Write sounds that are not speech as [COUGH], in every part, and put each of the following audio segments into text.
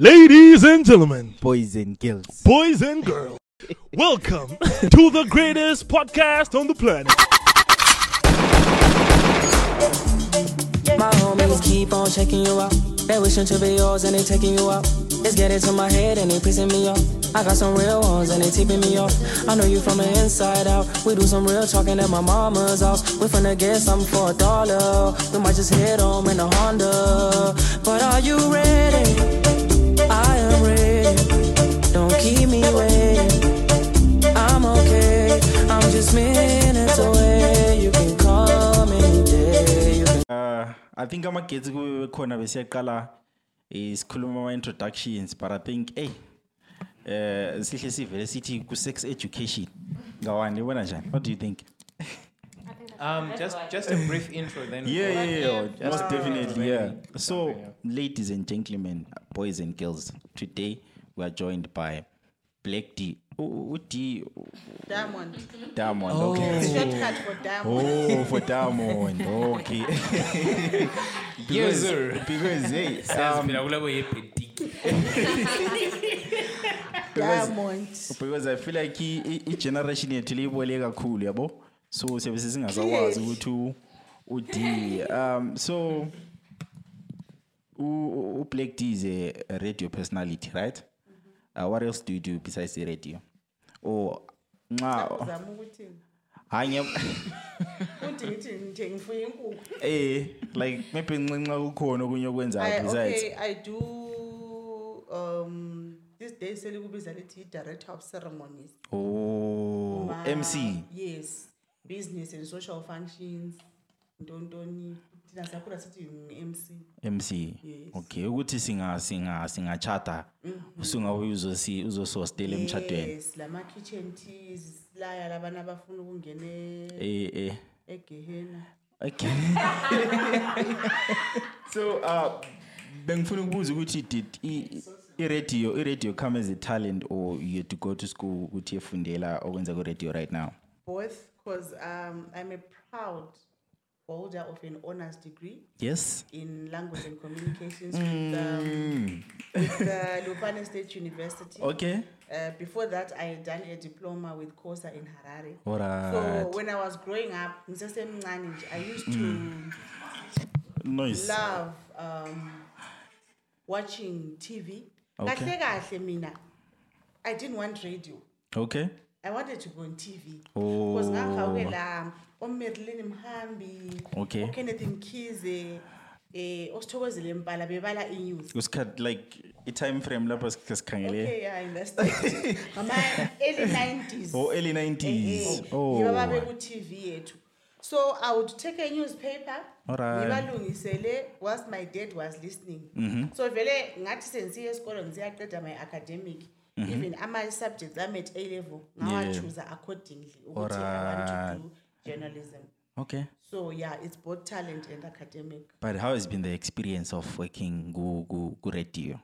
Ladies and gentlemen, boys and girls. boys and girls, [LAUGHS] welcome to the greatest podcast on the planet. My homies keep on checking you out. They wishing to be yours and they taking you out. It's getting to my head and they pissing me off. I got some real ones and they tipping me off. I know you from the inside out. We do some real talking at my mama's house. We finna get something for a dollar. We might just hit home in a Honda. But are you ready? Just minutes away. You can call me any day. You can Uh, I think amagetsi khona besiyaqala isikhuluma ama introductions but I think hey eh sihle sivele sithi ku sex education. Ngawani? Libona njani? What do you think? Um, just just a brief intro then. yeah yeah, yeah, Just most definitely yeah. so ladies and gentlemen boys and girls today we are joined by Black D. U- u D Diamond. Diamond okay Shortcut for diamond. Oh, for Diamond. Okay. Yes, because, sir. because hey, um, Phela. Diamond. because I feel like i- i i- generation yethu liyibole kakhulu yabo. So siyabe sesingazakwazi ukuthi u u D um so u u- u Black D is a, a radio personality, right? Uh, what else do you do besides the radio? Or nxa Uzama ukuthi hayi ngiya- uthi ngithi nje ngifuye inkukhu. eh like maybe nxa kukhona okunye I, okwenzayo besides okay, I do um these days selikubiza lithi director of ceremonies. Oh, Ma- MC. Yes. Business and social functions. don't Ntontoni. Thina siyakhula sithi ngi-MC. MC. Okay, ukuthi singa singa singachata usungabe uzosi uzosostela emchadweni. Yes, lama kitchen teas laya labana abafuna ukungena Eh eh. egehena. Okay. [LAUGHS] so uh bengifuna ukubuza ukuthi did i i radio i radio come as a talent or you had to go to school ukuthi efundela okwenza ku radio right now? Both, because um, I'm a proud holder of an honors degree Yes. in language and communications with, um, with uh, Lupane State University. Okay. Uh, before that, I had done a diploma with COSA in Harare. Alright. So when I was growing up, I used to Nice. love um, watching TV. Okay. Kahle kahle mina, I didn't want radio. Okay. I wanted to go on TV. Oh. Because oMerilyn Mhambi, Okay. oKenneth Mkhize, eh osithokozile Mpala bebala inews. Kusikhathi like i time frame lapho sikhangele. Okay, I understand. [LAUGHS] Ngama early 90s. Oh, early 90s. Eh, eh. Oh. Yiba babe ku TV yethu. So I would take a newspaper. Alright. Ngibalungisele whilst my dad was listening. Mm-hmm. So vele ngathi sensiye esikolweni siyaqeda my academic. Mm-hmm. Even ama subjects I'm at A level. Ngawa Yeah. choose accordingly ukuthi I want Alright. to do journalism. Okay. So yeah, it's both talent and academic. But how has been the experience of working go go go radio?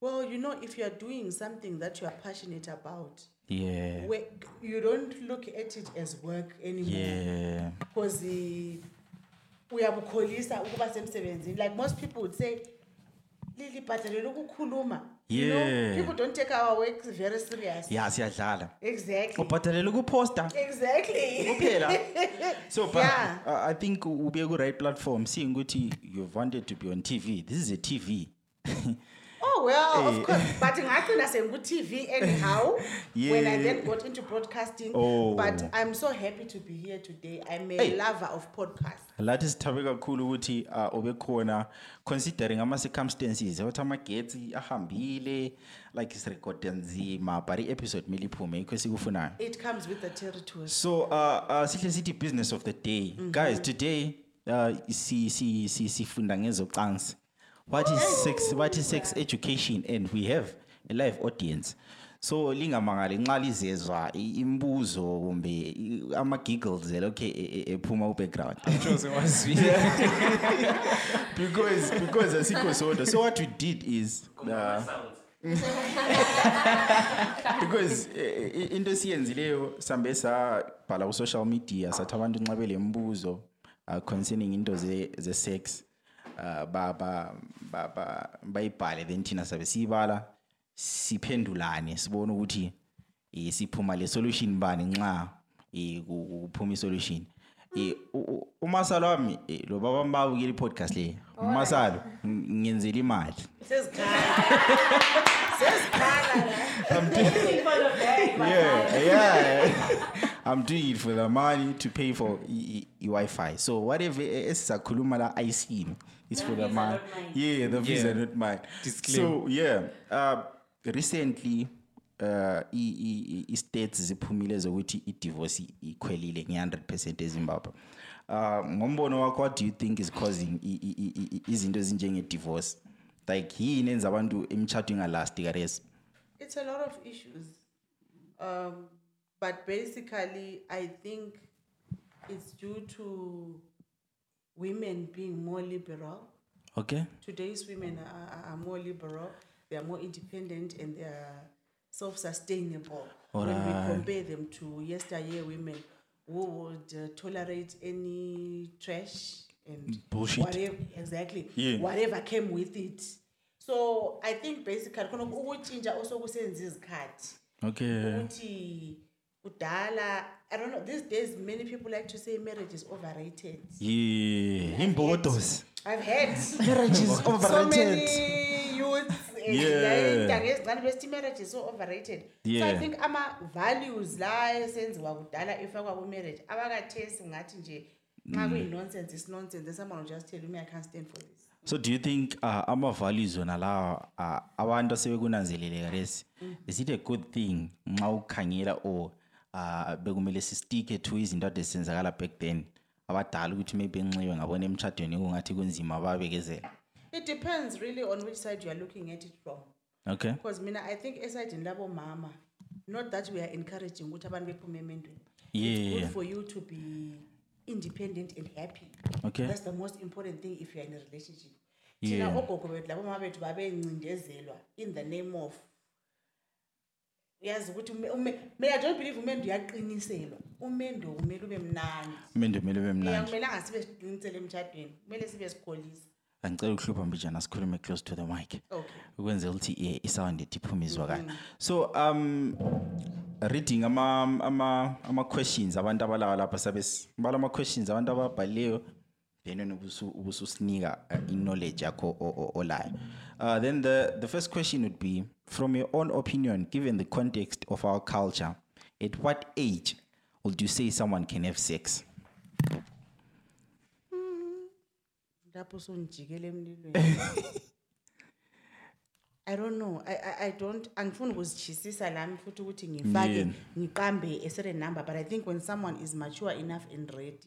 Well, you know, if you are doing something that you are passionate about, Yeah. we- you don't look at it as work anymore. Yeah. Because uyabukholisa eh, ukuba semsebenzini. Like most people would say, Lili bhatalelwe ukukhuluma. You know, Yeah. people don't take our work very serious. Yeah, siyadlala. Exactly. Ubhatalela ukuposta Exactly. kuphela. [LAUGHS] So but Yeah. uh, I think ube ku right platform seeing ukuthi you've wanted to be on TV. This is a TV. Well, of course. [LAUGHS] But ngagcina good TV anyhow when I then got into broadcasting. Oh. But I'm so happy to be here today. I'm a Hey. lover of podcasts. Lathi sithabe kakhulu ukuthi uh, ube khona considering ama circumstances ukuthi amagetsi ahambile like isirekode nzima but i-episode mele iphume ikho sikufunayo. It comes with the territory. So uh uh sihle sithi business of the day. Guys, today uh si si si sifunda ngezocansi. What is sex what is sex education and we have a live audience. So lingamangali nxa lizezwa i- imbuzo kumbe i- ama giggles lokho ephuma u background. [LAUGHS] Chose wazwile. [LAUGHS] because because asikho soda. So what we did is uh, [LAUGHS] because eh, eh, into esiyenzileyo sambe sabhala ku social media sathi abantu nxa belembuzo uh, concerning into ze ze bayibhale then thina sabe siyibala siphendulane sibone ukuthi eh siphuma le solution bani nxa eh ku- kuphuma isolution eh umasalo wami eh, lo baba mbabukile i-podcast le. Umasalo ng- ngenzela imali. Yeah, yeah. I'm doing it for the money to pay for i- i- i- Wi-Fi. So whatever esizakhuluma la ayisini. It's for the money. Yeah, the visa Yeah. not mine. Disclaimer. So yeah, uh, recently uh i-states ziphumile zokuthi i-divorce ikhwelile nge-100% eZimbabwe. Uh ngombono wakho what do you think is causing i- i- i- i- izinto ezinjenge-divorce? Like yini enza abantu imitshato ingalasti karesi? It's a lot of issues. Um, but basically, I think it's due to women being more liberal. Okay. Today's women are, are- more liberal, they are more independent, and they are self sustainable. When we compare them to yesteryear women who would uh, tolerate any trash and Bullshit. whatever, exactly, Yeah. whatever came with it. So I think basically, khona ukutshintsha also kusenza izikhathi Okay. ukuthi kudala i don't know these days many people like to say marriage is overrated Yeah, in imbodos. i've heard [LAUGHS] Marriage is so overrated. many youths Yeah. intanga ezincane besithi marriage is so overrated Yeah. so i think ama-values la esenziwa kudala efakwa ku-marriage abakathesi ngathi nje nxa kuyi-nonsense it's nonsense then someone will just tell you me i can't stand for this So do you think uh, ama values wona lawa uh, abantu asebekunanzelele karesi is it a good thing nxa ukhangela or uh, bekumele sistike to izinto ade zisenzakala back then. Abadala ukuthi maybe enxiwe ngabona emtshadweni kungathi kunzima babekezela. It depends really on which side you are looking at it from. Okay. Because mina i think esayidini labomama not love mama, not that we are encouraging ukuthi abantu bephume emendweni. Yeah, it's good for you to be independent and happy. Okay. that's the most important thing if you're in a relationship. Thina ogogo bethu labomama bethu babencindezelwa in the name of uyazi ukuthi ume- ume- mina i don't believe umendo uyaqiniselwa? Umendo kumele ube mnandi. Umendo kumele ube Yeah, mnandi. Kumelanga sibe siqinisele emtshadweni. Kumele sibe sikholisa angicela ukuhlupha mbijana sikhulume close to the mic. Okay. Ukwenzela ukuthi i- isound ethu iphume izwakala so um reading ama ama ama questions abantu abalawa lapha sabe sibala ama questions abantu ababhalileyo. Then wena ubusu ubususinika uh, i-knowledge yakho o- o- olayo. Uh, then the the first question would be from your own opinion given the context of our culture at what age would you say someone can have sex? Lapho emlilweni. [LAUGHS] I don't know. I, I, I don't angifuni ukuzichisisa lami futhi ukuthi ngifake ngiqambe a certain number but i think when someone is mature enough and ready.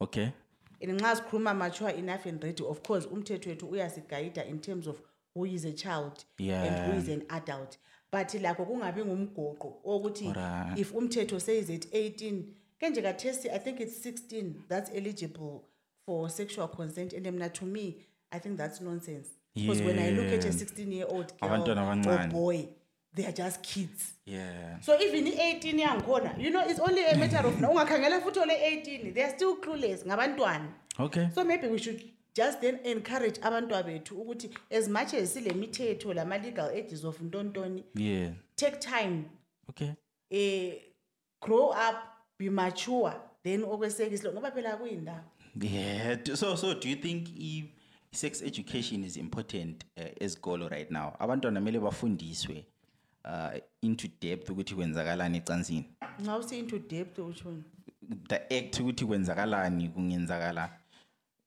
Okay. And nxa sikhuluma mature enough and ready of course umthetho wethu uyasigayida in terms of who is a child and who is an adult. But lakho kungabi ngumgoqo wokuthi if umthetho says it 18 kenje kathesi i think it's 16 that's eligible for sexual consent. And mna to me i think that's nonsense. Because when i look at a 16 year old girl or boy they are just kids. Yeah. So even i-18 yangikhona you know it's only a matter of [LAUGHS] ungakhangela futhi ole-18 they are still clueless ngabantwana. Okay. So maybe we should just then encourage abantwa bethu ukuthi as much as sile mithetho lama-legal ages of ntontoni yeah take time okay eh grow up be mature then okwesekisilo ngoba phela kuyindaba Yeah. So, so do you think if sex education is important uh, esikolo right now? Abantwana mele bafundiswe uh, into depth ukuthi kwenzakalani ecansini. nxa usi-into depth utshoni The act ukuthi kwenzakalani kungenzakala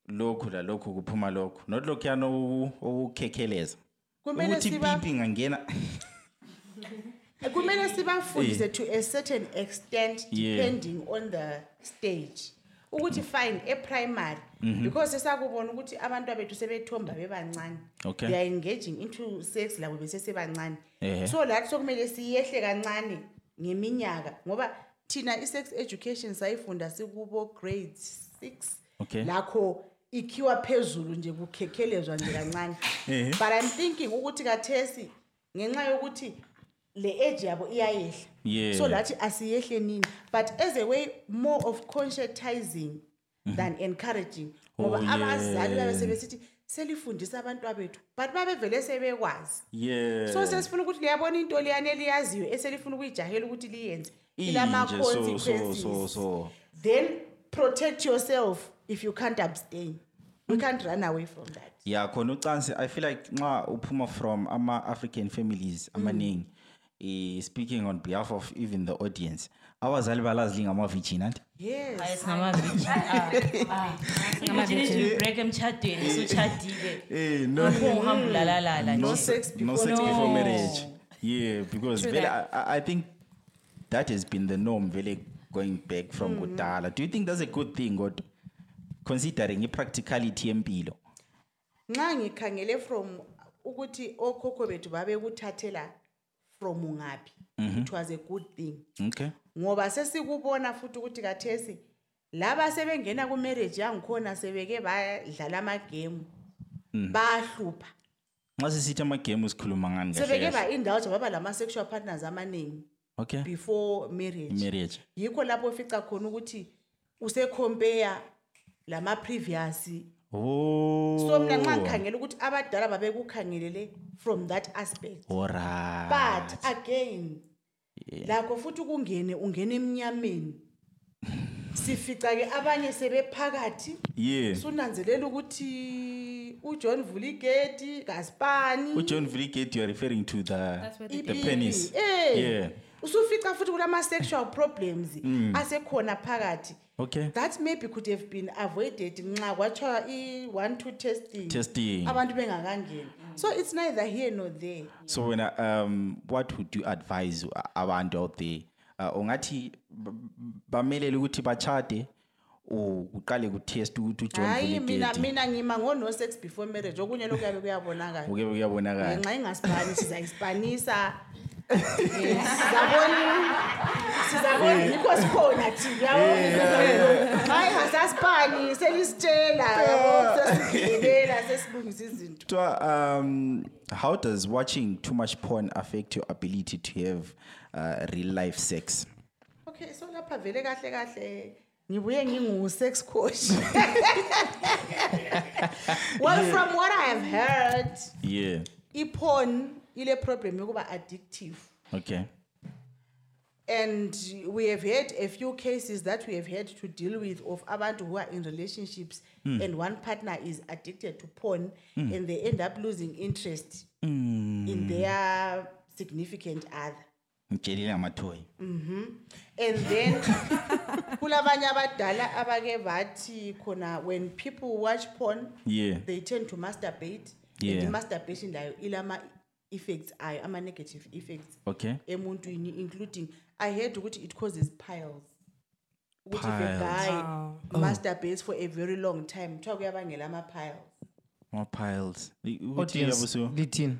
lokhu la lokhu kuphuma lokhu. Not lokhu yana ukukhekheleza. Kumele Ukuthi siba- pipi ngangena. [LAUGHS] kumele sibafundise to a certain extent Yeah. depending on the stage ukuthi fine eprimary because sesakubona ukuthi abantu bethu sebethomba bebancane Okay. they are engaging into sex labo besesebancane Ehhe. so lathi sokumele siyehle kancane ngeminyaka ngoba thina i-sex education sayifunda sikubo grade six Okay. lakho ikhiwa phezulu nje kukhekhelezwa nje kancane. But i'm thinking ukuthi kathesi ngenxa yokuthi le age yabo iyayehla. Yeah. so lathi asiyehle nini. But as a way more of conscientizing than encouraging. Ngoba Oh, abazali yeah. babe sebesithi selifundisa abantu bethu but babevele sebekwazi. Yeah. So sesifuna ukuthi liyabona into liyane eliyaziyo eselifuna ukuyijahela ukuthi liyenze. Inje, ilama so- so- so- consequences so. then protect yourself. If you can't abstain you can't run away from that. Yeah khona ucansi i feel like nxa uphuma from ama-african families amaningi eh, speaking on behalf of even the audience abazali balazi lingama-virgin anti yes. Hayi, singamaviji singamaviji break emtshadweni sutshadile Eh, no. uhamba ulalalala no, sex, sex no before sex before marriage. Yeah because vele I, I- I think that has been the norm vele going back from kudala. Do you think that's a good thing kodwa considering i-practicality yempilo? Nxa ngikhangele from ukuthi okhokho bethu babekuthathela from ungaphi it was a good thing. Okay. Ngoba sesikubona futhi ukuthi kathesi laba sebengena kumarriage yangikhona sebeke badlala amagemu bayahlupha. Nxa sisithi amagame sikhuluma ngani sebeke ba-indulge baba lama-sexual partners amaningi okay. before marriage. Marriage. Yikho lapho ofica khona ukuthi usecompare lama-previous oh. So mna nxa ngikhangela ukuthi abadala babekukhangelele from that aspect. Alright but again lakho futhi ukungene ungena emnyameni. Sifica ke abanye sebephakathi. Yeah. Sunanzelela ukuthi uJohn Vuligeti kaSpani. Ujohn vliget you are referring to the, the ipipi. penis. Eh. Yeah. Usufica futhi kulama sexual problems asekhona phakathi. Okay. That maybe could have been avoided nxa kwathiwa i-one two testing. Testing. Abantu bengakangeni. So it's neither here nor there. So wena um what would you advise abantu out there? Uh, ungathi bamelele ukuthi bachade uqale kutest ukuthi ujohn hayi mina mina ngima ngo-no sex before marriage. Okunye lokhu yabe kuyabonakala. Uke kuyabonakala. Ngenxa ingasipani sizayispanisa Eh, sizabona sizabona yikho sikhona thina hayi ngasasipani selisitshela yabo sesilungisa izinto So, um, how does watching too much porn affect your ability to have uh, real life sex? okay so lapha vele kahle kahle ngibuye ngingu-sex coach. [LAUGHS] Well from what i have heard Yeah. iporn ile problem yokuba addictive Okay. and we have had a few cases that we have had to deal with of abantu who are in relationships hmm. and one partner is addicted to porn hmm. and they end up losing interest hmm. in their significant other Ngitshelile ngamathoyi. Mm-hmm. and then [LAUGHS] kulabanye abadala abake bathi khona when people watch porn Yeah. they tend to masturbate Yeah. and masturbation layo ilama effects ayo ama negative effects Okay. emuntwini including i heard ukuthi it causes piles ukuthi if a Piles. guy masturbates for a very long time kuthiwa kuyabangela ama-piles More piles. Audience, Litin.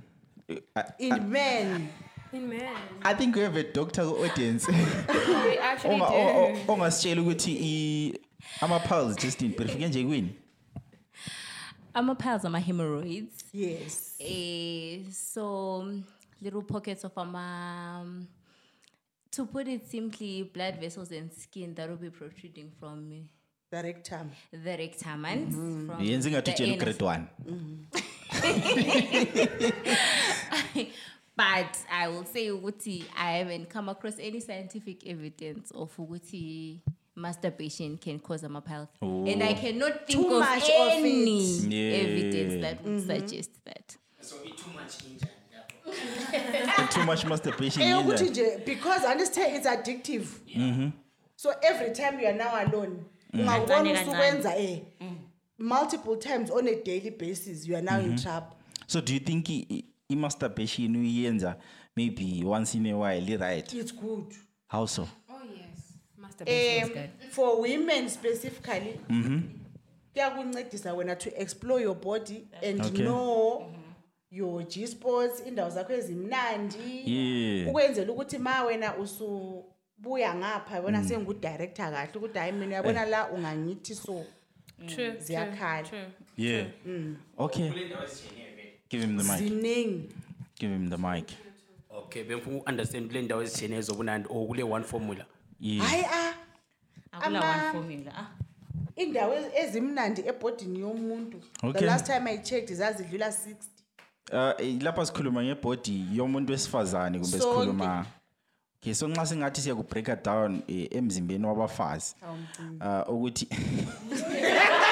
in men In men. I think we have a doctor audience. [LAUGHS] We actually Onga- do. o- o- Ongasitshela ukuthi i ama piles just in perfect nje kwini? Ama-piles ama-hemorrhoids. Yes. Eh, so little pockets of um, to put it simply, blood vessels and skin that will be protruding from me. The rectum. The rectum and from Yenze ngathi the utshela anus. ugrade 1. [LAUGHS] But I will say ukuthi I haven't come across any scientific evidence of ukuthi masturbation can cause a piles. And I cannot think Too of much of any it. Yeah. evidence that would mm-hmm. suggest that. Too much masturbation eyokuthi yenza. nje because understand it's addictive mm-hmm. so every time you are now alone mm. ungakubona Kancane, usukwenza eh mm. multiple times on a daily basis you are now in mm-hmm. trouble So do you think i- i- i masturbation uyenza maybe once in a while right? it's good How so? Yes. Is um, good. for women specifically mm-hmm. kuyakuncedisa wena to explore your body and Okay. know your g spots indawo zakho ezimnandi Yeah. ukwenzela ukuthi ma wena usubuya ngapha wena mm. sengudirector kahle ukuthi hayi mina eh. yabona la ungangithi so mm. True. ziyakhala. True. Yeah. Mm. Okay. Give him the mic. ziningi Give him the mic. okay bengifuna uku-understand kule ndawo ezitshiyeneyo zobunandi or kule one formula Yeah. Hayi a Akula Ama- one formula. Ah. indawo ezi- ezimnandi ebhodini yomuntu the Okay. last time i checked zazidlula 60 Uh, eh, lapha sikhuluma ngebhodi yomuntu wesifazane kumbe Sonke. sikhuluma okay so nxa singathi siyakubreaka down eh, emzimbeni wabafazi uh, ukuthi [LAUGHS]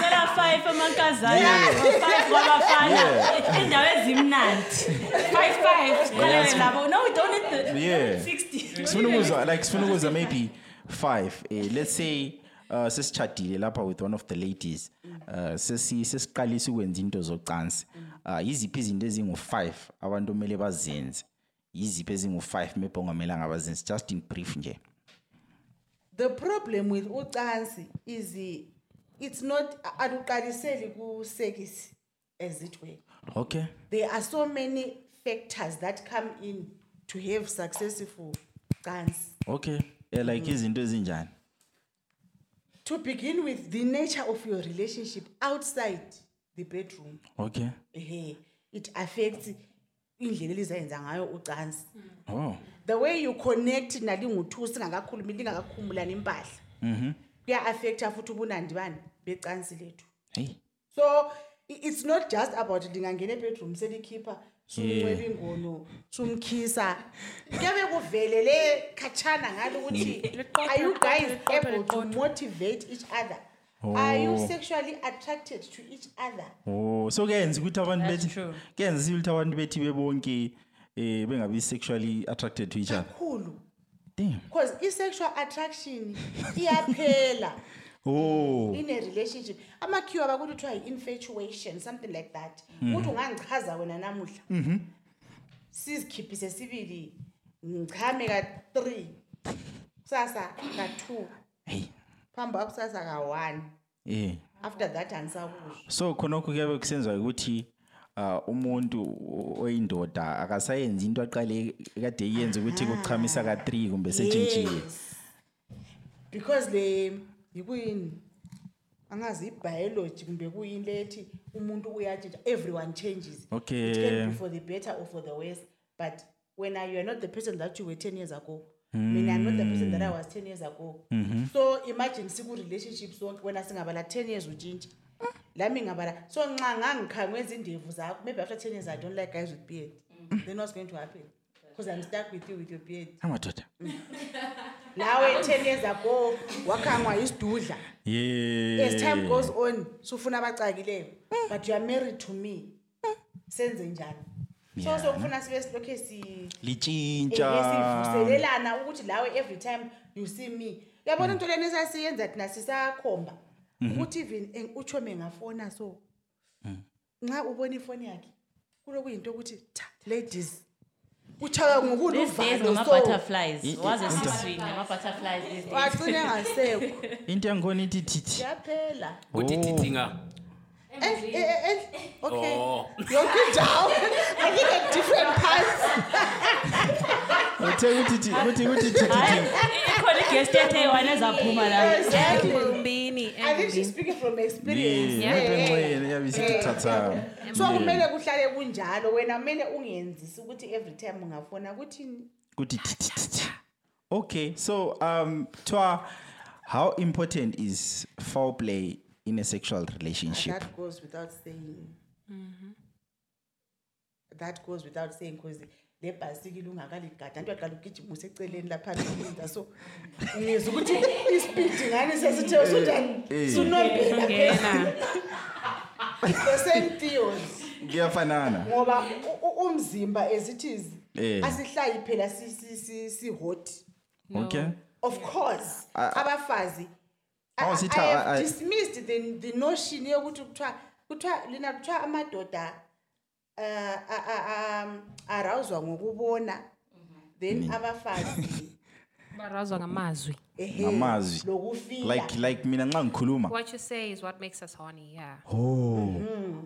Cela five amankazana, five kwabafana. Indawo ezimnandi. Five five. Siqalene labo. No, we don't need the Yeah. 60. sifuna ukuzwa like sifuna ukuzwa maybe five eh, let's say uh sesichadile lapha with one of the ladies uh sesi sesiqalisa ukwenza into zocansi uh yiziphi izinto ezingu-5 abantu kumele bazenze yiziphi ezingu-5 maybe ongamelanga bazenze just in brief nje the problem with ucansi is i- it's not aluqaliseli kusekisi as it were. Okay. There are so many factors that come in to have successful cansi okay. Yeah, like mm-hmm. izinto ezinjani? To begin with the nature of your relationship outside the bedroom. Okay. Ehe it affects indlela elizayenza ngayo ucansi. Oh. The way you connect nalingu-two singakakhulumi lingakakhumbulani impahla. Mm-hmm. Kuya-affecta futhi ubunandi bani becansi lethu. Hey. So i- it's not just about lingangena ebedroom selikhipha sumncwela ingono sumkhisa. Kuyabe kuvele le khatshana ngalo ukuthi Liqoqe, are you guys liqoqe, liqoqe, able to liqoqe. motivate each other? Are you Oh. sexually attracted to each other? Oh so kuyenza ukuthi abantu That's bethi true. kuyenza ukuthi abantu bethi bebonke eh bengabi sexually attracted to each other. Kakhulu. Damn. Because i-sexual attraction iyaphela. [LAUGHS] oh. In a relationship amakhiwa bakuthi kuthiwa yi-infatuation something like that. Ukuthi ungangichaza wena namuhla. Sizikhiphise sibili ngichame ka-three kusasa ka-two. Hey. Phambi kwakusasa ka-one. Eh. After that angisakusho. So khonokho kuyabe kusenziwa ukuthi uh, umuntu oyindoda akasayenzi into aqale kade iyenza ukuthi kuchamisa ka-3 kumbe setshintshile Yes. because le yikuyini? Angazi i-biology kumbe kuyini lethi umuntu uyatshintsha everyone changes. Okay. it can be for the better or for the worse but when I, you are not the person that you were 10 years ago. Mina i'm not the person that i was 10 years ago. So imagine siku-relationship sonke wena singabala 10 years utshintshe lami ngabala so nxa ngangikhangwe ezindevu zakho maybe after 10 years i don't like guys with beard. Then what's going to happen because i'm stuck with you with your beard. Amadoda [LAUGHS] nawe 10 years ago wakhangwa isidudla. As time yeah goes on sufuna abacakileyo but you are married to me. Senze njani? So sokufuna sibe silokhe si litshintsha sivuselelana ukuthi lawe every time you see me. Uyabona into leni esasiyenza thina sisakhomba? Ukuthi even eh, uchome ngafona so nxa ubona ifoni yakhe kulokuyinto ukuthi ladies. Utshaywa ngokulu These days uvalo so ngama-butterflies. Waze siswini ngama-butterflies these days. wagcine [LAUGHS] ngasekho into yangikhona ithi thithi yaphela kuthi Oh. thithinga Eh, eh, eh, eh, okay Oh. yonke indawo i think at different parts uthe ukuthi thi- ukuthi ukuthi thithi Hayi, ikhona igest ethe one ezaphuma la. exactly Egumbini, i think she's egumbini. speaking from experience. Yeah. Enxele yabe isithi thatha so kumele kuhlale kunjalo wena kumele ungenzisi ukuthi every time ungafona kuthini kuthi thithi thithi okay so um twa how important is foreplay in a sexual relationship? That goes without saying. That goes without saying because le bhasikile ungakaligada anto aqala ugijima useceleni laphansi kulinda so ngizwa ukuthi ispidi ngani sesithe usunjani sunombela Ngena. [LAUGHS] the same theories kuyafanana ngoba u- u- umzimba as it is Eh. asihlayi phela si- si- si- si-hot okay of course Ah, ah. abafazi I- Oh, I- sithi, I ah, have ah. dismissed the, the notion yokuthi kuthiwa kuthiwa lina kuthiwa amadoda uh, a- a- um, arouswa ngokubona then abafazi [LAUGHS] barazwa ngamazwi. Ehe, Ngamazwi. lokufila like like mina nxa ngikhuluma. What you say is what makes us horny yeah. Oh.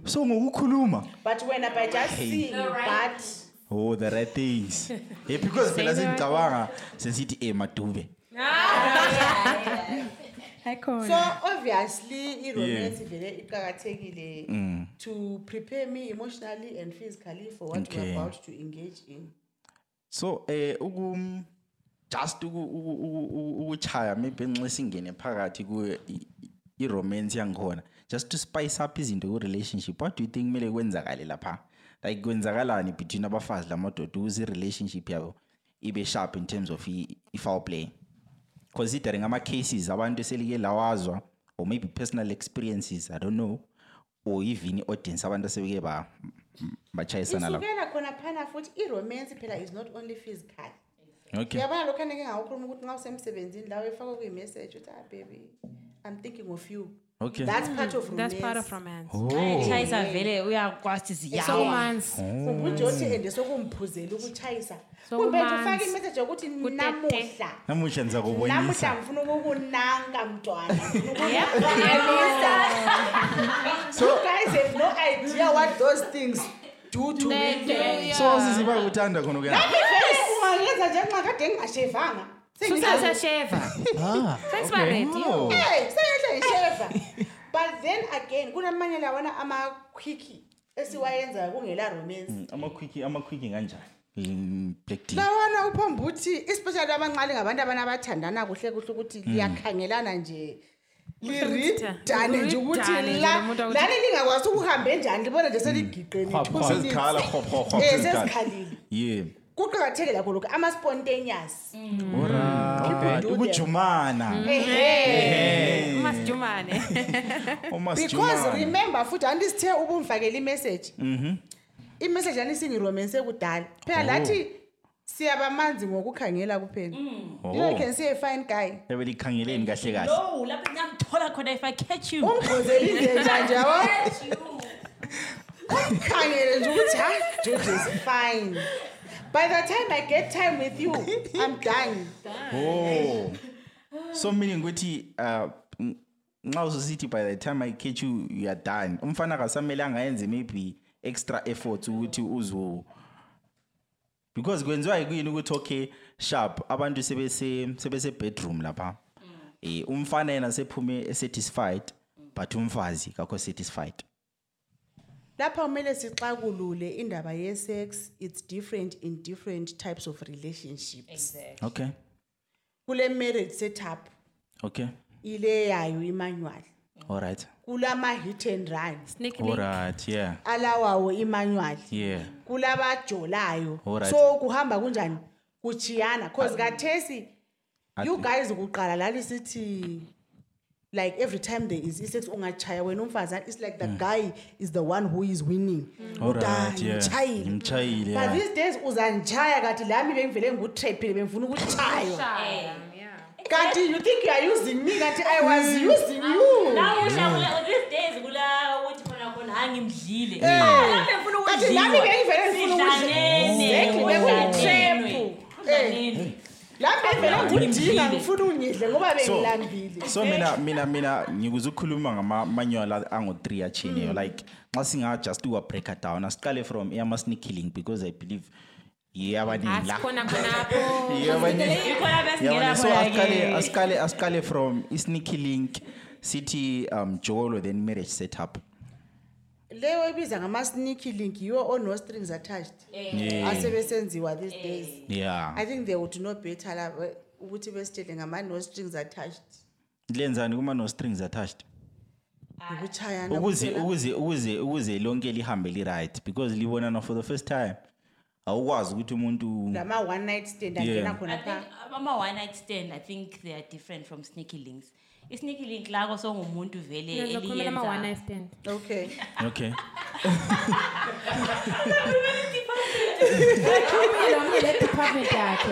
So ngokukhuluma. But wena by just seeing but oh the right things. [LAUGHS] Eh because phela the right sengicabanga sesithi eh madube [LAUGHS] so obviously i-romance vele iqakathekile to prepare me emotionally and physically for what Okay. we're about to engage in. So eh ukum just uku- uku- uku- uku- ukuchaya maybe nxa singene phakathi kuyo i- i- i-romance yangikhona just to spice up izinto ku-relationship what do you think kumele kwenzakale lapha? Like kwenzakalani between abafazi lamadoda ukuze i-relationship yabo ibe sharp in terms of i- i-foreplay considering ama-cases abantu eselike lawazwa or maybe personal experiences i don't know or even i-audience abantu asebeke ba- bachayisana lapho. Isukela khona phana futhi i-romance phela is not only physical. Okay. Uyabona lokhu aneke ngawukhuluma ukuthi nxa usemsebenzini lawo efakwe kuyi-message uthi ah baby i'm thinking of you Okay. that's part of romance That's part of romance. tshayisa vele uyakwazi So ziyawa. man's ubujothi and sokumphuzela ukutshayisa So kumbe ufake imessage yokuthi namuhla. Namuhla ndiza namuhla kubonisa ngifuna ukukunanga mntwana so guys have no idea what those things do to me. So sisi bakuthanda khona kuyena vele ungangenza nje nxa kade ngingashevanga Sasasheva. Ah. Sensibarate. Wow. Hey, sasasheva. But then again kunamanye lawana ama quickie esiwayenzayo kungela romance. Ama quickie ama quickie kanjani? Black tea. Lawana uphomba ukuthi especially abancane ngabantu abanabathandana kuhle kuhle ukuthi mm. liyakhangelana nje. liridane nje ukuthi lani lingakwazi ukuhambe njani libona nje mm. seligiqeni sezikhala hohoho eh, sezikhalile yeah kuqakatheke lakho lokhu ama-spontaneous. Alright do them. ukujumana Umasijumane. because umasijumana remember futhi anti sithe ubumfakela imessage. Imessage yani singiromense kudala. Phela lathi siyabamanzi ngokukhangela kuphela. You know you can see a fine guy. Ebe likhangeleni kahle kahle. No lapho ngiyamthola khona if i catch you. Umgqozela indenja nje yabo umkhangele nje ukuthi hayi George is fine. By the time i get time with you i'm [LAUGHS] done. Oh. [LAUGHS] So meaning ukuthi uh nxa usisithi by the time i catch you you are done. Umfana kasamele angayenzi maybe extra efforts ukuthi uzo because kwenziwa yikuyini ukuthi okay sharp abantu sebese sebese bedroom lapha. Eh umfana yena sephume satisfied but umfazi kakho satisfied. Lapha kumele sixakulule indaba ye-sex it's different in different types of relationships. Okay. Kule marriage setup okay. ile yayo imanual. All right. Kulama hit and run Sneaky all link. right yeah. Alawawo imanual. Yeah. Kulabajolayo. Alright. so kuhamba kunjani? Kuchiyana cause kathesi you guys kuqala lali sithi like every time there is isex ungachaya wena umfazane it's like the guy is the one who is winning. All Uthi, "Ah, right yeah. ngimtshayile." ngimchayile but yeah. these days uzanitshaya kanti lami bengivele ngikutrephile bengifuna ukutshaywa kanti you think you are using me? Kanti i was using you. these days kula ukuthi khona khona hayi ngimdlile Eh. Nami bengivele ngifuna ukudla. Sidlanene, Exactly, sidlanenwe, bekuyi-trap. sidlanene. lapho bengivele Kanti ngikudinga ngimdlile. ngifuna ungidle ngoba so bengilambile so mina mina mina ngikuze ukukhuluma ngama-manual ango-three atshiyeneyo like nxa singa-just uwa-breaka down asiqale from eyama-sneaky link because i believe yiyo abaningi la Asikhona [LAUGHS] khonapho. Yiyo abaningi. Ikhona besingena Yabona, so khona-ke. asiqale asiqale asiqale from i-sneaky link sithi um jolo then marriage setup leyo ibiza ngama-sneaky link yiwo ono-strings attached. Eh. Yeah. asebesenziwa these eh. days. Yeah. I think they would know better la ukuthi besitshele ngama-no-strings attached. Lenzani kuma-no-strings attached? Ah. Ukuchayana ukuze kuphela. ukuze ukuze ukuze lonke lihambe li-right because libonana for the first time. Awukwazi ukuthi umuntu lama-one night stand angena I khona think pha. ama one night stand I think they are different from sneaky links. I-sneaky link lako songumuntu vele Ngizokhulumela ama one eliyenza night stand. okay okay le department yakhe.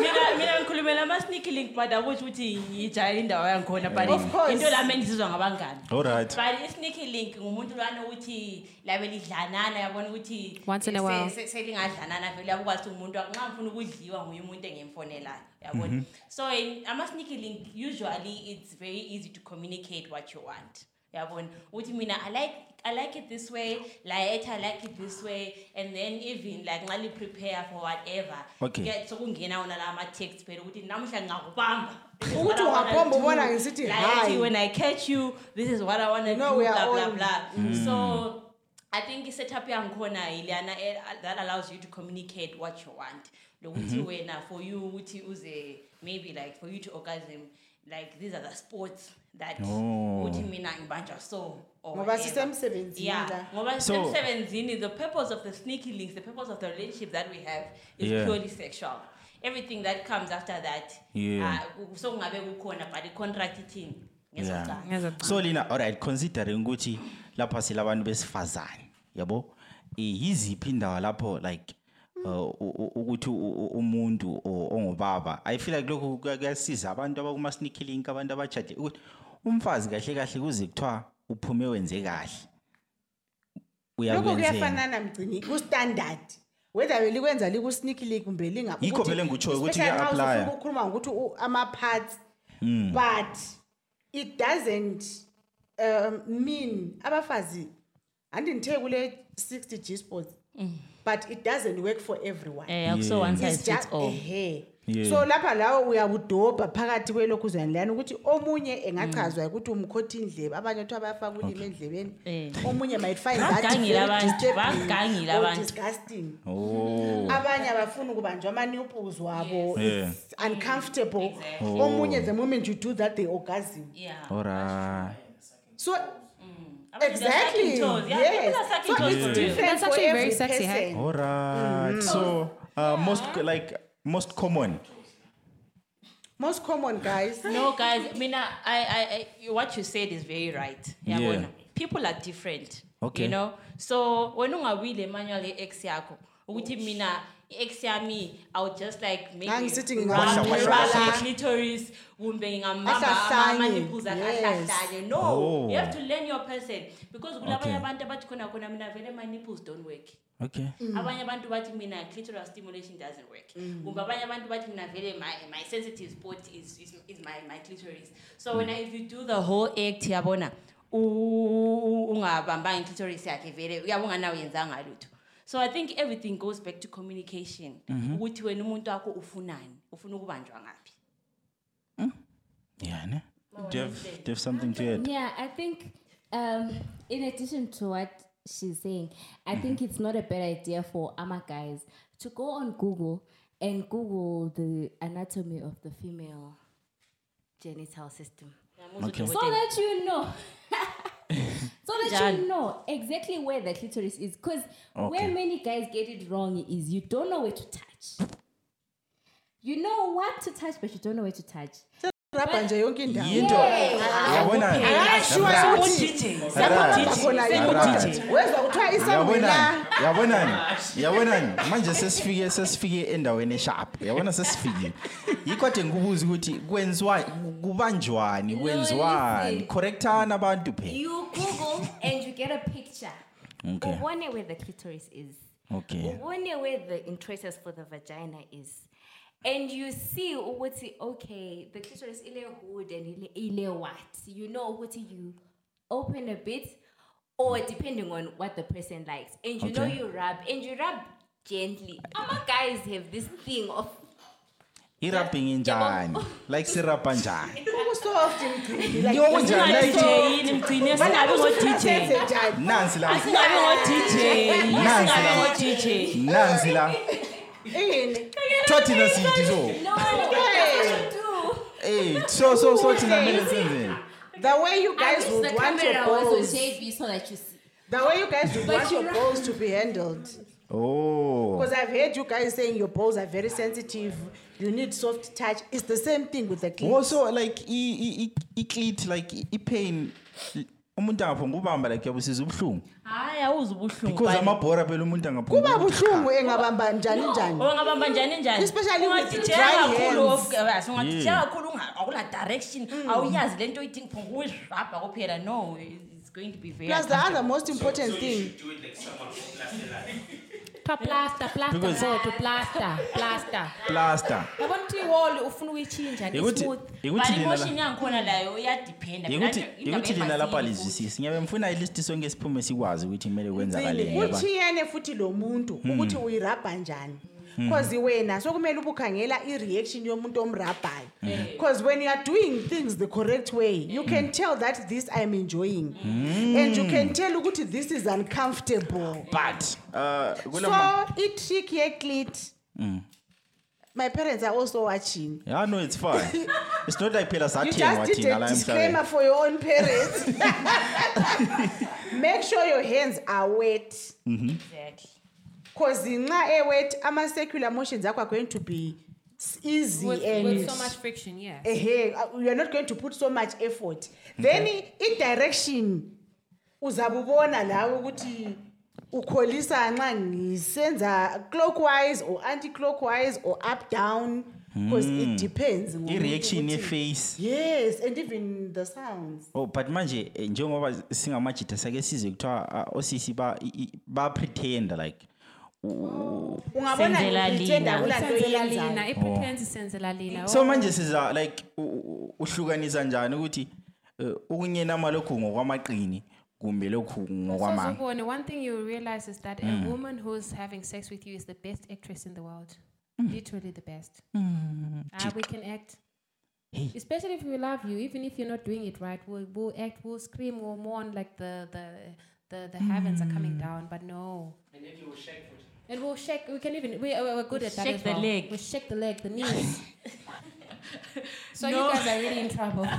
mina mina ngikhulumela ama-sneaky link but akusho ukuthi ngijayele indawo yangikhona but Of course. into lami engizizwa ngabangani all right but i-sneaky link ngumuntu lwana ukuthi labe lidlanana yabona ukuthi Once in a while. se- se- selingadlanana vele yakwazi ukuthi umuntu nxa ngifuna ukudliwa nguye umuntu engimfonelayo yabona mhm. so in- ama-sneaky link usually it's very easy to communicate what you want yabona ukuthi mina i like I like it this way, like I like it this way, and then even like nxa li-prepare for whatever. Okay. Ke- sokungena wona la ama-text phela ukuthi namuhla ngingakubamba. This is Ukuthi what I ungabhomba do. ubona ngisithi Like, when I catch you, this is what I want to know do, we are blah, blah, on. blah. So I think i-setup yangikhona ilana eh, that allows you to communicate what you want. Lokuthi wena for you ukuthi uze maybe like for you to orgasm like these are the sports that Oh. uthi mina ngibanjwa so or Ngoba whatever. sisemsebenzini Yeah, la. ngoba So- sisemsebenzini the purpose of the sneaky links, the purpose of the relationship that we have is Yeah. purely sexual. Everything that comes after that, Yeah. uh, ku- so kungabe kukhona but i-contract ithini Yeah. ngezocansi. so lina alright considering ukuthi lapha silabantu besifazane yabo? Eh, yiziphi indawo lapho like uh, u- u- ukuthi u- u- umuntu o- ongubaba i feel like lokhu kuya- kuyasiza abantu abakuma sneaky link abantu abajade ukuthi umfazi kahle kahle kuze kuthiwa uphume wenze kahle. Lokho uyakwenzela kuyafanana mgcini kustandard. Whether belikwenza liku-sneaky league kumbe linga- Yikho ukuthi- vele ngikutshoyo ukuthi especially nxa kuya-applya. usufuna ukukhuluma ngokuthi u- ama-parts but it doesn't um, mean abafazi andinithe kule 60 g spots but it doesn't work for everyone. Eh, akuso one size It's fits just all. ehe Yeah. so lapha lawo uyabudobha phakathi kwelokhuzwane leyani ukuthi omunye engachazwa ukuthi umkhotha indlebe abanye kuthiwa bayafaka ulimi endlebeni Eh. omunye might find that Bagangile very abantu, disturbing bagangile or abantu. disgusting. Oh. Abanye abafuni ukubanjwa ama-nipples wabo Yeah. It's uncomfortable. Omunye the moment you do that they orgasm. Yeah. alright so Abantu exactly sucking toes. Yeah, yes people are so toes it's different That's actually every very sexy, hey? person. alright so uh, most like most common most common guys No, guys, I mean, I, I, I, what you said is very right. Yeah. Yeah. People are different. Okay. You know? So, when ungawile manual ex yakho, ukuthi mina ex yami, I would just like maybe Ngangisithi rub, ngingabamba rub ibala. the clitoris, kumbe ngingambamba Ahlahlanye. ama-nipples Yes. akahlahlanye. No, Oh. you have to oh. learn your person. Because kulabanye Okay. abantu abathi khona khona mina vele my nipples don't work. okay mm. abanye abantu bathi mina clitoral stimulation doesn't work mm. kumbe abanye abantu bathi mina vele my, my sensitive spot is, is, is my, my clitoris so when mm. I, if you do the whole act yabona u- ungabambanga i-clitoris yakhe vele uyabe unganawo yenzanga lutho so i think everything goes back to communication. Mm-hmm. Ukuthi wena umuntu wakho ufunani? Ufuna ukubanjwa ngaphi? Mm. Yeah ne? Do you have, do you have something to add? Yeah, I think um, in addition to what she's saying, I mm-hmm. think it's not a bad idea for AMA guys to go on Google and Google the anatomy of the female genital system. Okay. So that you know. [LAUGHS] [LAUGHS] so that you know exactly where the clitoris is. Because where many guys get it wrong is you don't know where to touch. You know what to touch, but you don't know where to touch. Rabha nje yonke indawo yinto yabona akashiwa Right. ukuthi Right. khona Right. wezwa kuthiwa isangwela yabonani yabonani yabonani manje sesifike sesifike endaweni esharp yabona sesifike yikho kade ngikubuza ukuthi kwenziwa kubanjwani kwenziwani listen. correctana abantu phela You Google and you get a picture. Okay. Ubone where the clitoris is. okay Ubone where the introitus for the vagina is. And you see ukuthi okay, the clitoris ile hood and ile, ile what. You know what you open a bit or depending on what the person likes. And you know you rub and you rub gently. Ama guys have this thing of irapping injani like sirapa njani? [LAUGHS] Ukusoft mgcini like Yokunjani, like- DJ yini mgcini singabi ngo-DJ njani nansi la. Singabi ngo-DJ Nansi singabi la. [LAUGHS] ngo-DJ nansi la ini kuthiwa thina sithi so no, what to do? eh so so so thina kumele senzeni the way you I guys wish would the want your camera was on JB so that you see. the way you guys would But want your you- balls to be handled. Oh. Because i've heard you guys saying your balls are very sensitive. You need soft touch. It's the same thing with the clit. also like i- i- i- i-clit like i- i-pain umuntu angapho ngubamba like yabusiza ubuhlungu. Hayi awuze ubuhlungu because bani. amabhora phela umuntu angapho kuba buhlungu engabamba njani njani? Ungabamba njani njani? Especially with ungadideka dry kakhulu hands. of- yes, ungadideka kakhulu unga- akula direction. Awuyazi le nto oyidinga phonga uyirabha kuphela. No it's going to be very plus the other most important thing. Twa plaster, plaster, Because- go to plaster, plaster. plaster. Yabona ukuthi iwall ufuna ukuyichinja ni yikuthi smooth. yikuthi but lina emotion la yangikhona layo iyadiphenda yikuthi yikuthi lina lapha lizwisisi ngiyabe ngifuna ilist sonke siphume sikwazi ukuthi kumele kwenzakaleni yaba kuthiyene futhi lo muntu ukuthi uyirabha njani Mm-hmm. because wena sokumele ubukhangela i-reaction yomuntu omrabhayo. Mm-hmm. Because when you are doing things the correct way you can mm-hmm. tell that this i'm enjoying. And you can tell ukuthi this is uncomfortable. But uh, so i-trick ye-clit mm. my parents are also watching. Yeah no it's fine. [LAUGHS] It's not like phela You sathengwa just did a disclaimer for your own parents. [LAUGHS] [LAUGHS] Make sure your hands are wet. Exactly. Because nxa e-wet, ama-circular motions akho are going to be s- easy With, and with so much friction, yeah. ehe, uh, you're not going to put so much effort. Then i- i-direction uzabubona lawe ukuthi ukholisa nxa ngisenza clockwise or anti-clockwise or up down because it depends ngomuntu i-reaction ukuthi- ye-face Yes, and even the sounds. Oh but manje eh, njengoba singamajita sake sizwe kuthiwa ah, osisi ba i- i- ba pretend like Ungabona Senzela lina. kula nto Isenzela yenzayo. lina, i-pretense isenzela lina. so manje siza like u- u- uhlukanisa njani ukuthi eh, ukunyenama lokhu ngokwamaqini kumbe lokhu So ngokwamanga one thing you realize is that a woman who's having sex with you is the best actress in the world. Literally the best. Ah, we can act. Hey. Especially if we love you, even if you're not doing it right, we'll, we'll act, we'll scream, we'll mourn like the the the, the heavens are coming down. But no. And then you will shake foot. And we'll shake. We can even. We, we're good at that. Shake as the leg. We'll shake the leg, the knees. [LAUGHS] so No. you guys are really in trouble. [LAUGHS]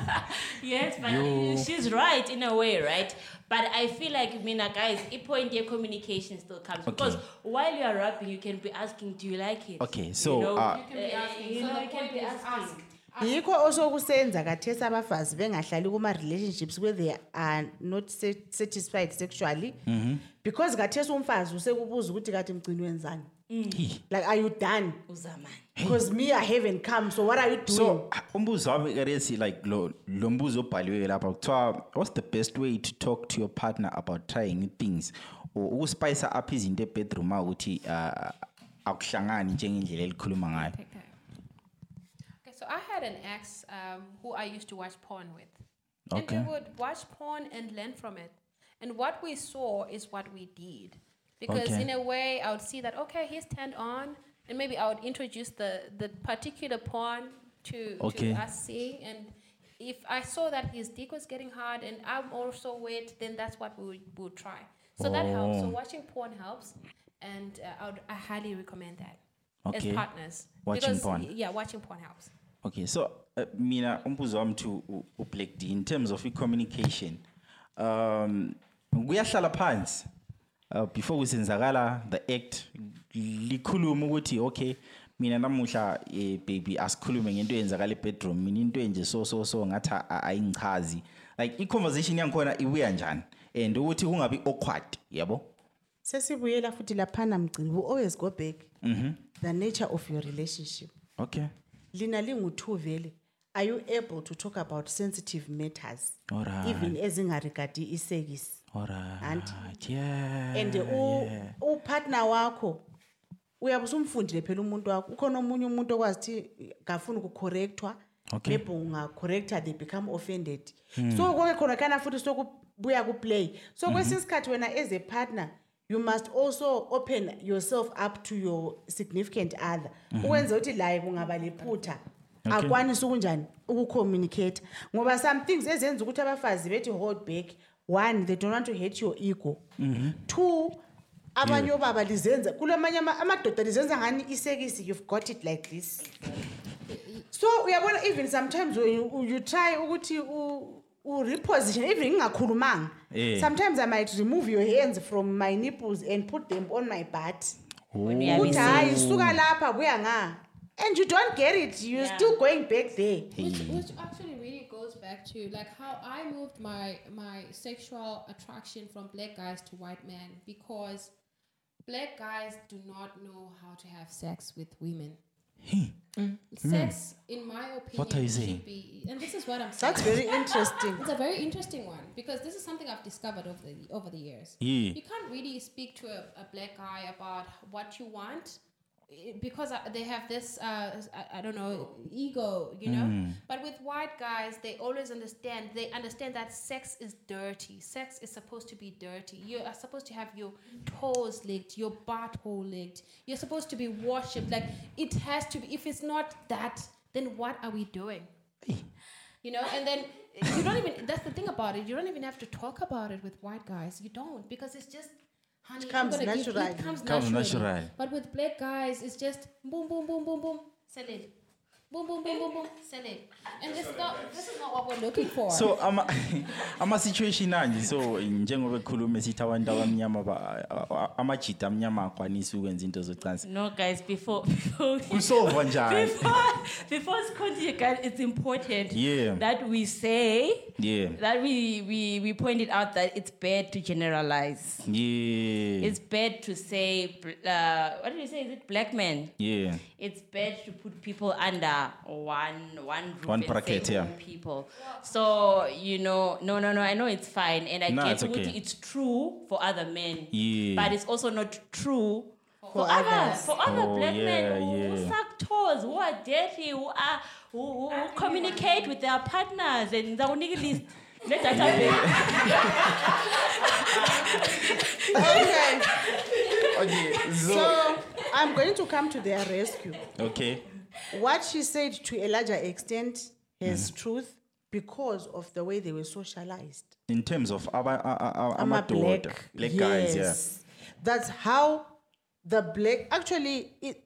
Yes, but she's right in a way, right? But I feel like, Mina, guys, a point your communication still comes because while you are rapping, you can be asking, "Do you like it?" Okay, so, you know, uh, you can be asking. You know, you can be asking. Yikho osokusenza kathesi abafazi bengahlali kuma-relationships where they are not sa- satisfied sexually. Because kathesi umfazi usekubuza ukuthi kathi mgcini wenzani? Like are you done? Uzamani. because me i haven't come so what are you doing? so ah, umbuzo wami keresi like lo lo mbuzo obhaliwe lapha kuthiwa what's the best way to talk to your partner about trying new things? Or ukuspice up izinto ebedroom ukuthi ah, akuhlangani njengendlela elikhuluma ngayo. I had an ex um, who I used to watch porn with. Okay. And we would watch porn and learn from it. And what we saw is what we did. Because Okay. in a way, I would see that, okay, he's turned on. And maybe I would introduce the, the particular porn to, Okay. to us seeing. And if I saw that his dick was getting hard and I'm also wet, then that's what we would, we would try. So that helps. So Oh. watching porn helps. And uh, I, would, I highly recommend that Okay. as partners. Watching because, porn. Yeah, watching porn helps. Okay so uh, mina umbuzo wami to ublack d in terms of i-communication um kuyahlala phansi uh, before kusenzakala the act likhulume ukuthi okay mina namuhla eh, baby asikhulume ngento eyenzakala ebedroom mina into enje so so so ngathi ayingichazi like i-conversation yangikhona ibuya njani? And ukuthi kungabi awkward yabo? Sesibuyela futhi laphana mgcini we always go back the nature of your relationship. Okay lina lingu-two vele. Are you able to talk about sensitive matters? Alright. even ezingaregadi isekisi. Auntie. alright yeah and u- upartner wakho uyabe usumfundile phela umuntu wakho. Ukhona omunye umuntu okwazi ukuthi ngafuni ukucorrectwa Okay. maybe ungacorrecta they become offended. So konke khona kana futhi sokubuya kuplay. So kwesinye isikhathi wena as a partner you must also open yourself up to your significant other. Mhm. Ukwenza ukuthi laye kungaba lephutha akwanise ukunjani ukucommunicate ngoba some things ezenza ukuthi abafazi bethi hold back one they don't want to hate your ego. Mhm. Two abanye obaba lizenza kulamanye ama- amadoda lizenza ngani isekisi? You've got it like this. [LAUGHS] So uyabona even sometimes when you, you try ukuthi u- ureposition even ngingakhulumanga Eh. sometimes i might remove your hands from my nipples and put them on my butt When you have ukuthi it hayi suka lapha buya nga and you don't get it you're Yeah. still going back there which, which actually really goes back to like how I moved my my sexual attraction from black guys to white men because black guys do not know how to have sex with women. Hmm. Mm. Hmm. Sex, in my opinion, What are you saying? be, and this is what I'm saying. that's very interesting It's a very interesting one because this is something I've discovered over the over the years. Yeah. You can't really speak to a, a black guy about what you want i- because they have this, uh, I don't know, ego, you know. Mm. But with white guys, they always understand. They understand that sex is dirty. Sex is supposed to be dirty. You are supposed to have your toes licked, your butthole licked. You're supposed to be worshipped. Like it has to be. If it's not that, then what are we doing? You know, and then you don't even. That's the thing about it. You don't even have to talk about it with white guys. You don't because it's just. Honey, I'm comes gonna give- naturally. It comes, Comes naturally. natural. But with black guys, it's just boom, boom, boom, boom, boom, sell it. Boom, boom, boom, boom, boom, sell it. And this is not, this is not what we're looking for. so ama ama [LAUGHS] situation anje so njengoba ekhuluma sithi abantu abamnyama ba- a- a- amajita amnyama akwanisi ukwenza into zocansi No, guys, before before [LAUGHS] Kusolva njani? before before it's continue, guys, it's important Yeah. that we say yeah that we we we pointed out that it's bad to generalize. yeah It's bad to say uh, what did you say? Is it black men? yeah It's bad to put people under one one roof One and bracket, say yeah. all people. So you know, no, no, no. I know it's fine, and I No, get it's okay. it's true for other men. Yeah. But it's also not true. For, For others, others. for other Oh, black yeah, men who, who suck toes, who are dirty, who are who, who, who communicate with their partners, and the only list. [LAUGHS] Let that Okay, [LAUGHS] okay so so I'm going to come to their rescue. okay What she said to a larger extent Mm. has truth because of the way they were socialized. in terms of aba- a- a- a- I'm a amadoda black, guys yeah yes. That's how the black actually it,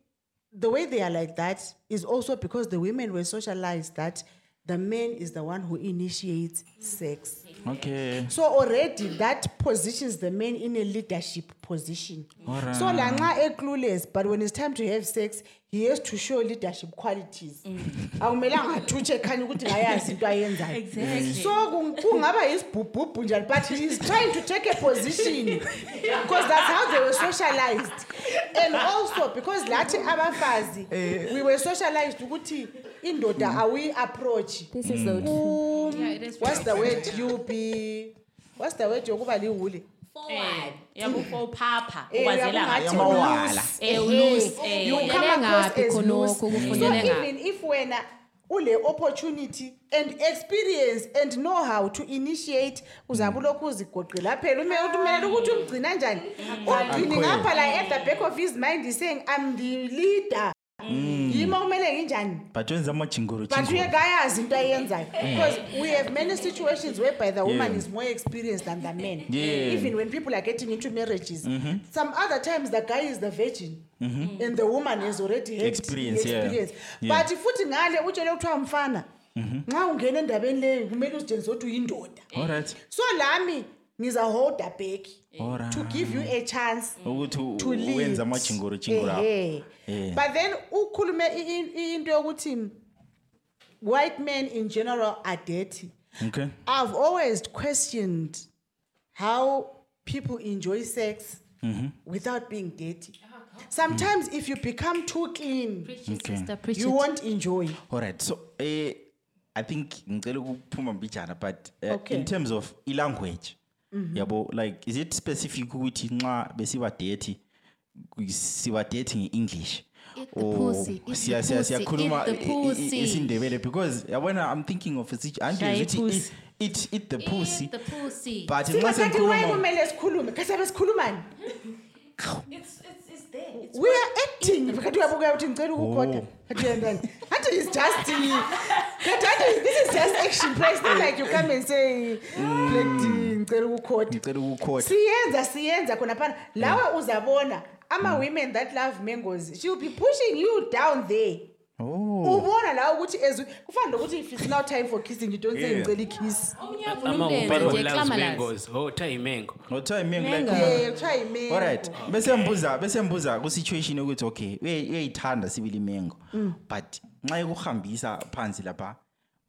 the way they are like that is also because the women were socialized that the man is the one who initiates sex. okay So already that positions the man in a leadership position. Alright. So lanxa e clueless, but when it's time to have sex, he has to show leadership qualities. Akumelanga athutshe ekhanya ukuthi ngayazi into ayenzayo. So kung- kungaba yisibhubhubhu njalo but he's trying to take a position because that's how they were socialized. And also because lathi abafazi we were socialized ukuthi indoda awi approach. This is so true. Yeah, it is what's the word you be what's the word yokuba liwuli Eh, yabo for papa. Eh, ukwazela uyabona ngathi ngathi Amawala. loose. Eh, Eh, loose, eh. you come Ufundele across ngaphi as khonokho, loose. kufundele so ngaphi? even if wena ule opportunity and experience and know how to initiate uzabe ulokhu uzigoqela phela ume uthi umelele ukuthi umgcina njani umgcini Akhwele. ngapha la at the back of his mind is saying i'm the leader Mm. yima kumele nginjani but wenza amajingoro but uyekayazi into ayenzayo. Mm. Because we have many situations whereby the woman Yeah. is more experienced than the man. Yeah. even when people are getting into marriages mm-hmm. some other times the guy is the virgin mm-hmm. and the woman has already had Experience, experience. Yeah. but futhi ngale utshele kuthiwa mfana mm-hmm. nxa ungena endabeni leyo kumele uzitshengise ukuthi uyindoda. So lami ngizaholda back Alright. to give you a chance mm. ukuthi to u- lead. wenza amajingoro jingoro akho. Ehhe. Yeah. Eh. but then ukhulume i- i- into yokuthi white men in general are dirty okay i've always questioned how people enjoy sex mm-hmm. without being dirty sometimes if you become too clean Okay. Sister, preach you it. won't enjoy alright so eh i think ngicela ukuphuma mbijana but uh, Okay. in terms of ilanguage Mm-hmm. yabo like is it specific ukuthi nxa besiba dirty siba dirty nge-english? Eat the pussy, eat the siya- siya- pussy, siyakhuluma isindebele because yabona i'm thinking of a situ- andiyenza Shaye ukuthi pussy. eat- eat eat the pussy. Eat the pussy. but nxa singasathi waye sengikhuluma kumele sikhulume khasabe sikhulumani? It's, it's, it's there. It's we are acting. kathi uyabuka ukuthi ngicela ukukhoda oh. kathi uyantani kathi is just kathi kathi this is just action. Play it's not like you come and say plekti ngicela ukukhoda ngicela ukukhoda siyenza siyenza. Khona phana. Lawe mm. uzabona. Ama-women mm. that love mangoes she'll be pushing you down there oh. Ubona la ukuthi ezwi kufana nokuthi if it's now time for kissing you don't say Yeah. ngicela ikiss Umlenze nje, clamorous. mangoes hotha imengo. Ngothiwa imengo like yeah kuthiwa yimengo alright bese mbuza bese mbuza ku-situation yokuthi okay uyayi- uyayithanda sibili imengo. But nxa ekuhambisa phansi lapha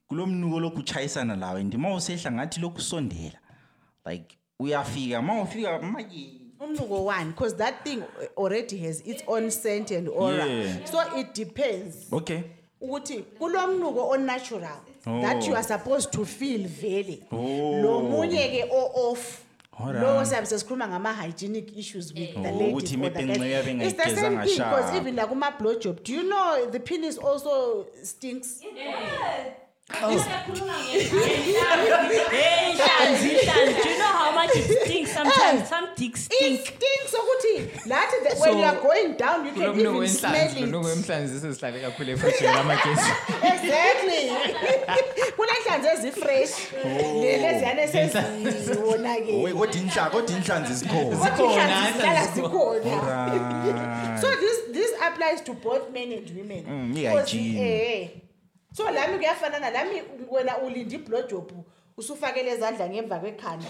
kulo mnuko lokhu utshayisana lawo and ma usehla ngathi lokhu usondela like uyafika ma ufika maye umnuko one because that thing already has its own scent and aura Yeah. so it depends okay ukuthi kulo mnuko onatural that Oh. you are oh. supposed to feel vele Oh. lo munye ke o-off Alright. lo sabe sesikhuluma ngama-hygienic issues with the Oh, ladies ukuthi or the imipinqi guys. yabe It's the same ngayigezanga thing because sharp. even like uma-blow job do you know the penis also stinks Hey, Shanzi, Shanzi, do you know how much it stinks sometimes? Some dicks it stink. stinks ukuthi lathi the- when you are going down you can mnuko even smell wenhlanzi it. mnuko wemhlanzi sesihlabe kakhulu efojini lamagesi exactly. [LAUGHS] Kunenhlanzi ezifresh. Leziyana esezionakele Owe, kodwa inhla- kodwa inhlanzi zikhona. Kodwa inhlanzi zihlala zikhona. Right. [LAUGHS] so this this applies to both men and women. Mm, Because, i-hygiene. eh so lami kuyafanana lami wena ulinda iblojob usufakele ezandla ngemva kwekhanda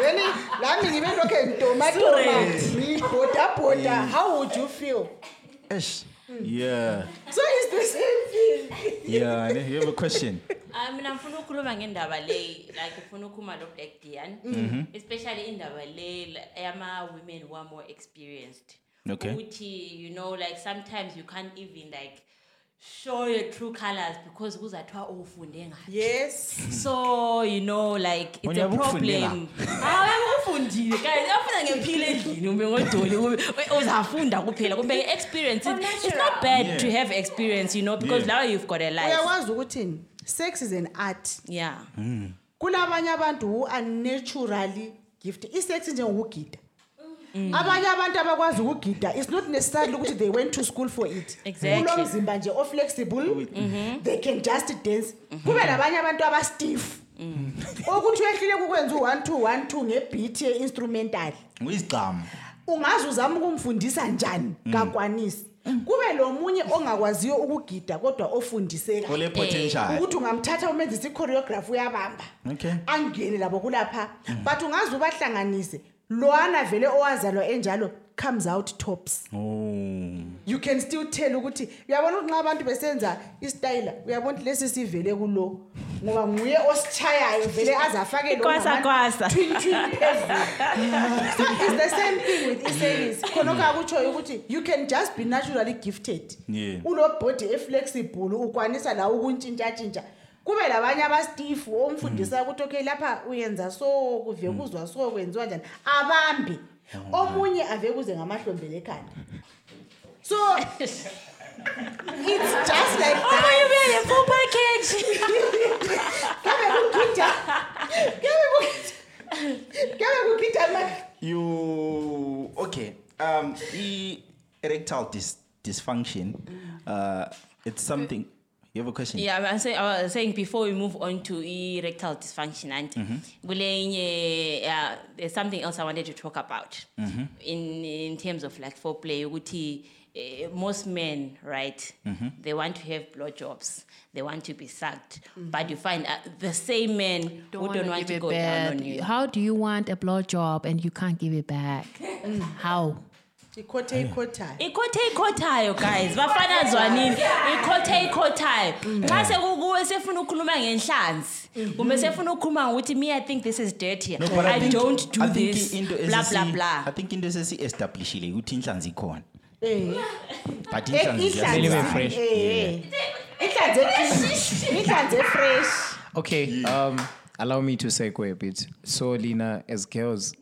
then lami ngibe lokhe ngitomatoma ngibhodabhoda how would you feel Eish. Yeah. so it's the same thing Yeah. ne- You have a question? [LAUGHS] Ah, mina ngifuna ukukhuluma ngendaba le like ngifuna ukukhuluma lo Black Dian Mhm. especially indaba le la- yama women who are more experienced Okay. ukuthi you know like sometimes you can't even like show your true colors because kuzathiwa ufunde ngayo yes. So you know like it's Wena a ubufundela? problem. Ah, Hayi ufundile guys. Afuna ngephila endlini ube ngodoli ube- uzafunda kuphela. Kumbe experience It- it's not bad Yeah. to have experience you know because Yeah. now you've got a life. Uyakwazi ukuthini sex is an art. Yeah. Hmm. Kulabanye abantu who are naturally gifted. Is sex is isex njengokugida abanye abantu abakwazi ukugida it's not necessarily ukuthi they went to school for it. Exactly. kulomzimba nje oflexible they can just dance. Kube nabanye abantu abastiff. Okuthi wehlile kukwenza u-one two one two ngebeat ye-instrumental. Uyizigcamu. ungaze uzama ukumfundisa njani? Kakwanisi. Kube lo munye ongakwaziyo ukugida kodwa ofundiseka Ole potential. ukuthi ungamthatha umenzisa i-choreography uyabamba. Okay. angene labo kulapha. But ungaze ubahlanganise lowana vele owazalwa enjalo comes out tops Oh. you can still tell ukuthi uyabona ukuthi nxa abantu besenza istayila uyabona ukuthi lesi sivele kulo ngoba nguye ositshayayo vele azafake lo Kwasa, ngama- kwasa. twin, twin phezulu. so it's the same thing with iseries khonokho akutshoyo ukuthi you can just be naturally gifted Yeah. unobhodi eflexible ukwanisa la ukuntshintshatshintsha kube labanye abastifu omfundisa ukuthi okay lapha uyenza so kuve kuzwa so kwenziwa njani? Abambe omunye ave kuze ngamahlombele ekhanda [LAUGHS] so it's just like omunye ubuye ne-full package. [LAUGHS] Kabe kugida kabe kugida kabe kugida ma. You okay? Um, e- erectile dis- dysfunction. Uh, it's something. You have a question? Yeah, I'm saying, I was saying before we move on to erectile dysfunction, and kulenye, uh, there's something else I wanted to talk about Mhm. in in terms of like foreplay. Ukuthi, eh, most men, right? Mhm. They want to have blowjobs. They want to be sucked, but you find uh, the same men who don't wanna want give it go down on back. you. How do you want a blowjob and you can't give it back? [LAUGHS] How? Ikhothe ikhothayo ikhothe ikhotayo guys. Bafana zwanini? Ikhothe ikhotayo xa sekukuwe sefuna ukukhuluma ngenhlanzi kumbe sefuna ukukhuluma ngokuthi me i think this is dirty. No, but i, think- don't do I this. into blah blah esesi- blah. I think into esesi-establishile ukuthi inhlanzi ikhona. Eh. But Eh, inhlanzi inhlanzi. ziyazala. fresh. Eh, inhlanzi [LAUGHS] inhlanzi efresh Okay, um, allow me to segue a bit. So, Lina, as girls,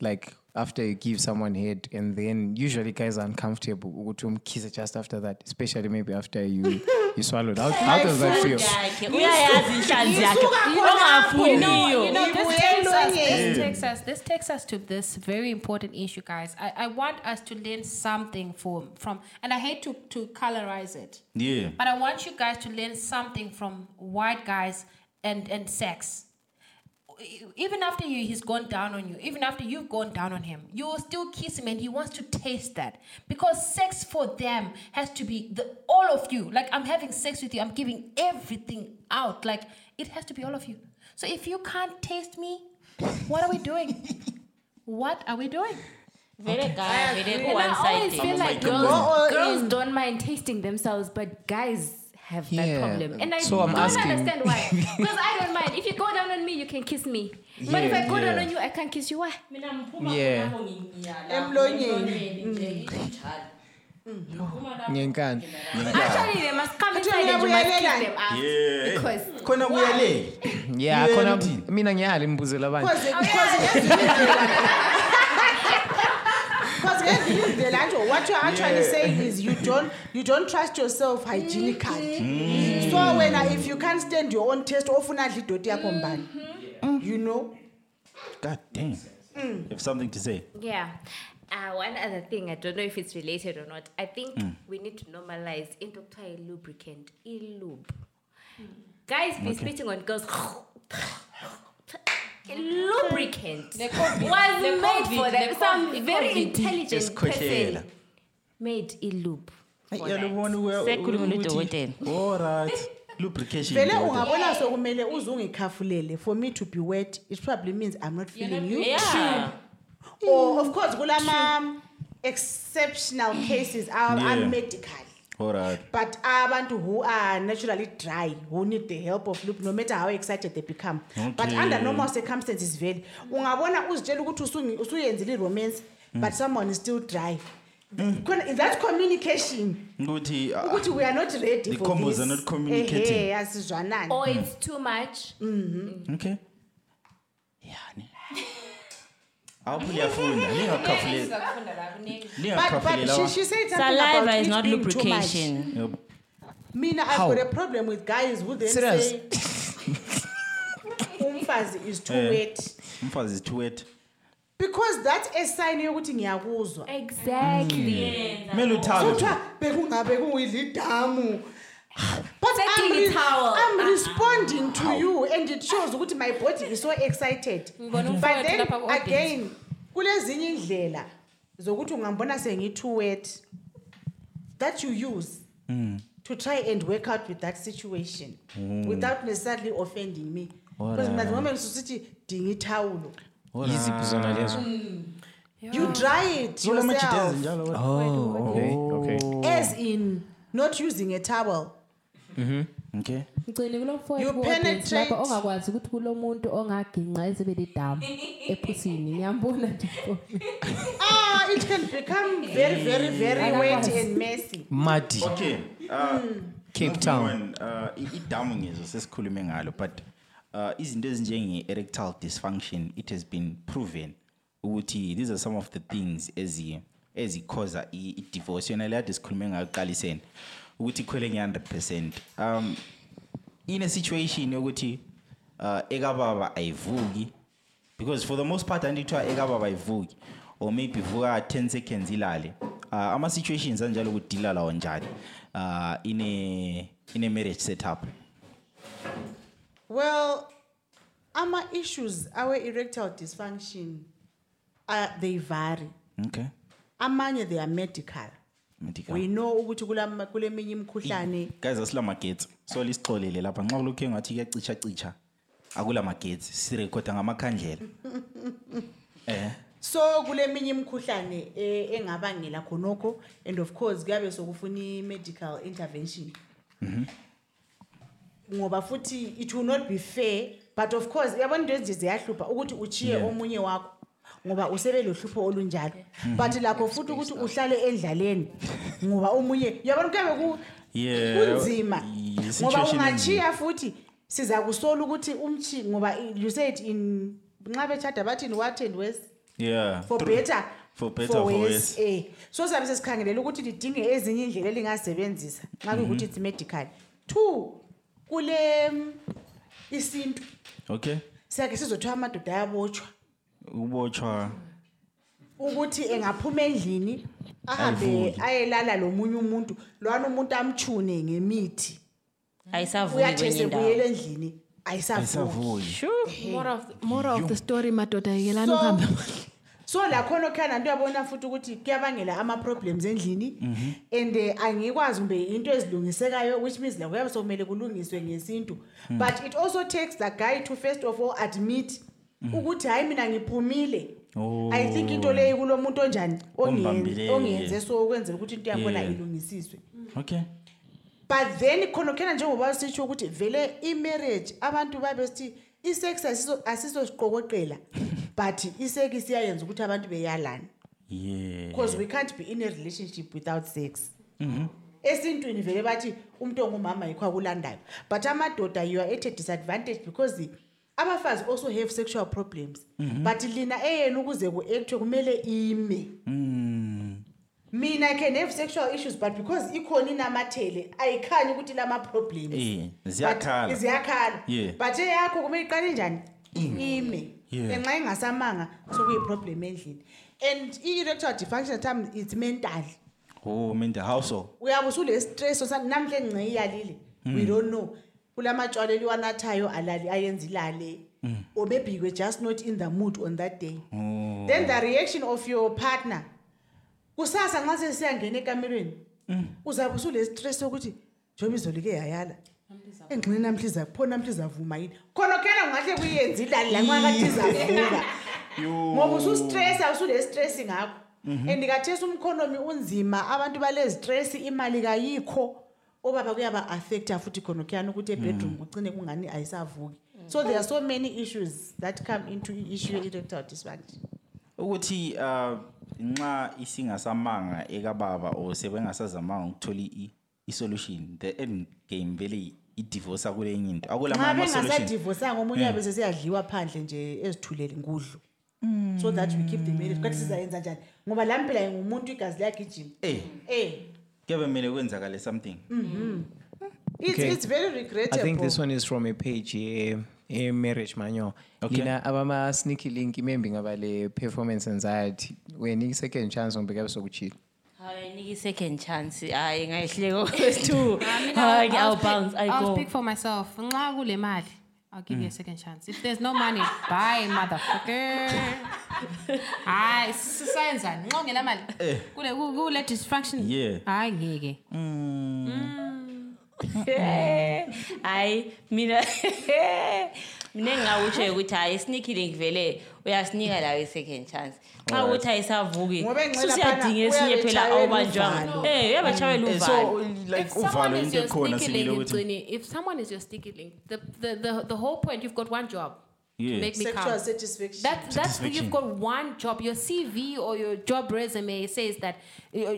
like after you give someone head, and then usually guys are uncomfortable. ukuthi umkhise just after that, especially maybe after you [LAUGHS] you swallowed. How, how does that feel? yakhe uyayazi inhlanzi yakhe You ongafuniyo this takes us, emlonyeni. this takes us this takes us to this very important issue, guys. I, I want us to learn something from from and I hate to, to colorize it. Yeah. But I want you guys to learn something from white guys and, and sex. Even after you, he's gone down on you, even after you've gone down on him, you will still kiss him and he wants to taste that. Because sex for them has to be the all of you. Like I'm having sex with you, I'm giving everything out. Like it has to be all of you. So if you can't taste me, what are we doing? what are we doing? vele guy vele And I always feel ku-one-sided like Go girls, girls don't mind tasting themselves, but guys have that Yeah. problem. And I So I'm don't asking- understand why. [LAUGHS] Because I don't mind. If you go down on me, you can kiss me. But if Yeah, I go down yeah. on you, I can't kiss you. Why? mina mphuma Yeah. khonapho nginyala, Emlonyeni. emlonyeni nje, injalo. ngenkani Actually, they must come Athi inside and you must kick uyabuyelela. them out. Yeah. Because khona kuyalela yeah Yeah, khona uthini? mina ngiyali mbuzela abantu Because because ngezinye indlela- Because ngezinye what you're actually saying is you don't you don't trust yourself hygienically. So wena if you can't stand your own taste ofuna adla idoti yakho mbani. You know? god damn you have something to say Yeah. Uh, one other thing, I don't know if it's related or not. I think Mm. we need to normalize into a lubricant, e-lube. Guys be spitting on girls. [LAUGHS] lubricant The COVID- was the made COVID- for them. the Some COVID- very COVID. intelligent Isikhwehlela. person made e-lube. for that. yalubona Sekhuluma udokotela. alright lubrication Vele dokotela. ungabona sokumele uze ungikhafulele for me to be wet it probably means I'm not feeling you. Yeah. Or of course kulama exceptional cases are, are Yeah. medical. Alright But abantu who are naturally dry, who need the help of loop, no matter how excited they become. But Okay. under normal circumstances, vele, ungabona uzitshela ukuthi usuyenzile romance, but someone is still dry. Khona- That's communication. ukuthi ah, Ukuthi we are not ready The for combos this. are not communicating. Ehe, asizwanani. Or it's too much. okay yani awuphi liyafunda lingakhafuleli But, but she, she said something Saliva about is it not being too much. lubrication. Mina, I've got a problem with guys who then Serious? say [LAUGHS] umfazi is too Eh. wet. umfazi is too wet Because that's a sign yokuthi ngiyakuzwa. Exactly. kumele uthabe Kuthiwa bekungabe kuyidla idamu. But I'm, re- it towel. I'm ah. responding to you and it shows ukuthi my body is so excited. Ngibona But umfowethu then lapha ku-audience. again, kulezinye indlela zokuthi ungambona sengi-too wet that you use to try and work out with that situation without necessarily offending me. Because mina ngoma ngisusithi dinga ithawulo. yiziphi zona lezo hmm. You dry it yourself. oh okay okay As in not using a towel. Okay. Ngcine kulo You mfowethu ku-audience penetrate- lapha ongakwazi ukuthi kulo muntu ongaginqa ezebele damu ephusini. Ngiyambona nje [LAUGHS] Ah, it can become very, very, very wet and messy. muddy okay uh, Cape Town. moving on, uh, i- idamu ngezo sesikhulume ngalo but uh, izinto ezinjenge-erectile dysfunction it has been proven ukuthi these are some of the things ezi- ezikhoza i- i-divorce yona leya sikhulume ngayo ekuqaliseni ukuthi ikhwele nge-100 percent um ine-situation yokuthi uh, ekababa ayivuki because for the most part anti kuthiwa ekababa ayivuki or maybe ivuka 10 seconds ilale uh, ama-situations anjalo kudila lawo njani uh, ine ine marriage setup Well, ama issues, our erectile dysfunction, uh, they vary. okay Amanye they are medical. Medical. We know ukuthi kulama- kuleminye imikhuhlane. Guys asila magetsi so lisixolele lapha. Nxa kulokhu engathi kuyacicha cicha akula magetsi sirekhoda ngamakhandlela. [LAUGHS] Eh? So kuleminye imikhuhlane eh, engabangela khonokho and of course kuyabe sokufuna i-medical intervention. Ngoba futhi it will not be fair but of course yabona into ezinje ziyahlupha ukuthi uchiye Yeah. omunye wakho. Ngoba usebe lohlupho olunjalo but lakho futhi ukuthi uhlale endlaleni ngoba omunye yabona kuyabe kunzima. ngoba ungachiya futhi siza kusola ukuthi umchi ngoba you said in nxa bechada bathini what and west yeah for better? For better, for worse. eh. So sabe sesikhangelela ukuthi lidinge ezinye indlela elingazisebenzisa nxa kuyukuthi it's medical. Two kule mm, isintu. Okay. Siyake sizothiwa amadoda ayabotshwa ubotshwa ukuthi engaphuma endlini ahambe Ayivuki. ayelala lomunye umuntu lwana umuntu amchune ngemithi. Ayisavuki uyathi kwenye esebuyela indawo. endlini ayisavuki ayisavuki more of the, more of the story madoda yekelani So- ukuhamba so lakhona okhana nto yabona futhi ukuthi kuyabangela ama-problems endlini and eh, angikwazi kumbe into ezilungisekayo which means la kuyabe sokumele kulungiswe ngesintu. But it also takes the guy to first of all admit ukuthi hayi mina ngiphumile. I think into leyo kulo muntu onjani? Ongen- Ombambileyo, ongenze yeah. so ukwenzela ukuthi into yakhona Yeah. ilungisiswe. Okay. But then khona khena njengoba sitsho ukuthi vele i-marriage abantu babe sithi isex asiso- asisosiqokoqela [LAUGHS] but isex iyayenza ukuthi abantu beyalana. Yeah. Because we can't be in a relationship without sex. Esintwini vele bathi umuntu ongumama yikho akulandayo. But amadoda you are at a disadvantage because the- abafazi also have sexual problems but lina eyenu ukuze ku-actwe kumele ime. Mina i can have sexual issues but because ikhona inamathele ayikhanyi ukuthi lama-problems Eh, But ziyakhala. ziyakhala Yeah. but eyakho kumele iqale njani? Ime. Yeah. enxa ingasamanga sokuyiproblem endlini. And i-erectile dysfunction time it's mental. Oh mental. How so? Uyabe usule stress namhle engce iyalile? We don't know. Kulamatshwala eliwanathayo alali ayenza ilale or maybe we're just not in the mood on that day. Then the reaction of your partner kusasa nxa sesiyangena ekamerweni uzabe usule stress sokuthi njengoba izolo ike yayala. Engxini namhla izapho namhla izavuma yini? Khona khena ngahle kuyenza ilali lanxakathi izavuka ngoba usustressa usule stress ngakho and kathesi umkhonomi unzima abantu balezistress imali kayikho. Obaba kuyaba-affecta futhi khonokhuyana ukuthi ebedroom kucine kungani ayisavuki. So there are so many issues that come into i-issue ye-erectile dysfunction. Ukuthi uh nxa isingasamanga ekababa or sebengasazamanga ukuthola i- i-solution the end game vele i-divorce akulenye into. Ama-solution bengasadivosanga omunye yabe sesiyadliwa phandle nje ezithulele ngudlu so that we keep the marriage. Kathi sizayenza njani? Ngoba la mpela ngumuntu igazi liyagijima. Eh. Eh. Kuyabe kumele kwenzakale something mm-hmm. it's, Okay. it's very regrettable I think this one is from a page a, a marriage manual. Okay. Lina abama sneaky link maybe ngabale performance anxiety. When you second chance on beka sokuchila. hayi nika i-second chance hayi ngayihleko two I hayi mean, I'll, i'll speak, bounce i go I'll go speak for myself. Nxa kule mali, I'll give you a mm. second chance. If there's no money, bye, motherfucker. [LAUGHS] Hayi, sisayenzani? Nxa ungela mali. Kule ku- kule dysfunction. Yeah. Hayi ngeke. [LAUGHS] hayi mina [LAUGHS] mina engingawutsho ukuthi hayi isinikile ngivele uyasinika lawo i-second chance xa ukuthi ayisavuki Ngoba enqila susiyadinga phana esinye phela uyabetshayela awubanjwanga uvalo. Eh, uyabatshayela Eh, so like if someone is into your ekhona sneaky sibile link, ukuthi Mgcini, if someone is your sneaky link, the, the, the, the whole point, you've got one job. Yeah. To make me sexual count. satisfaction That, that's Satisfaction. you've got one job. Your CV or your job resume says that your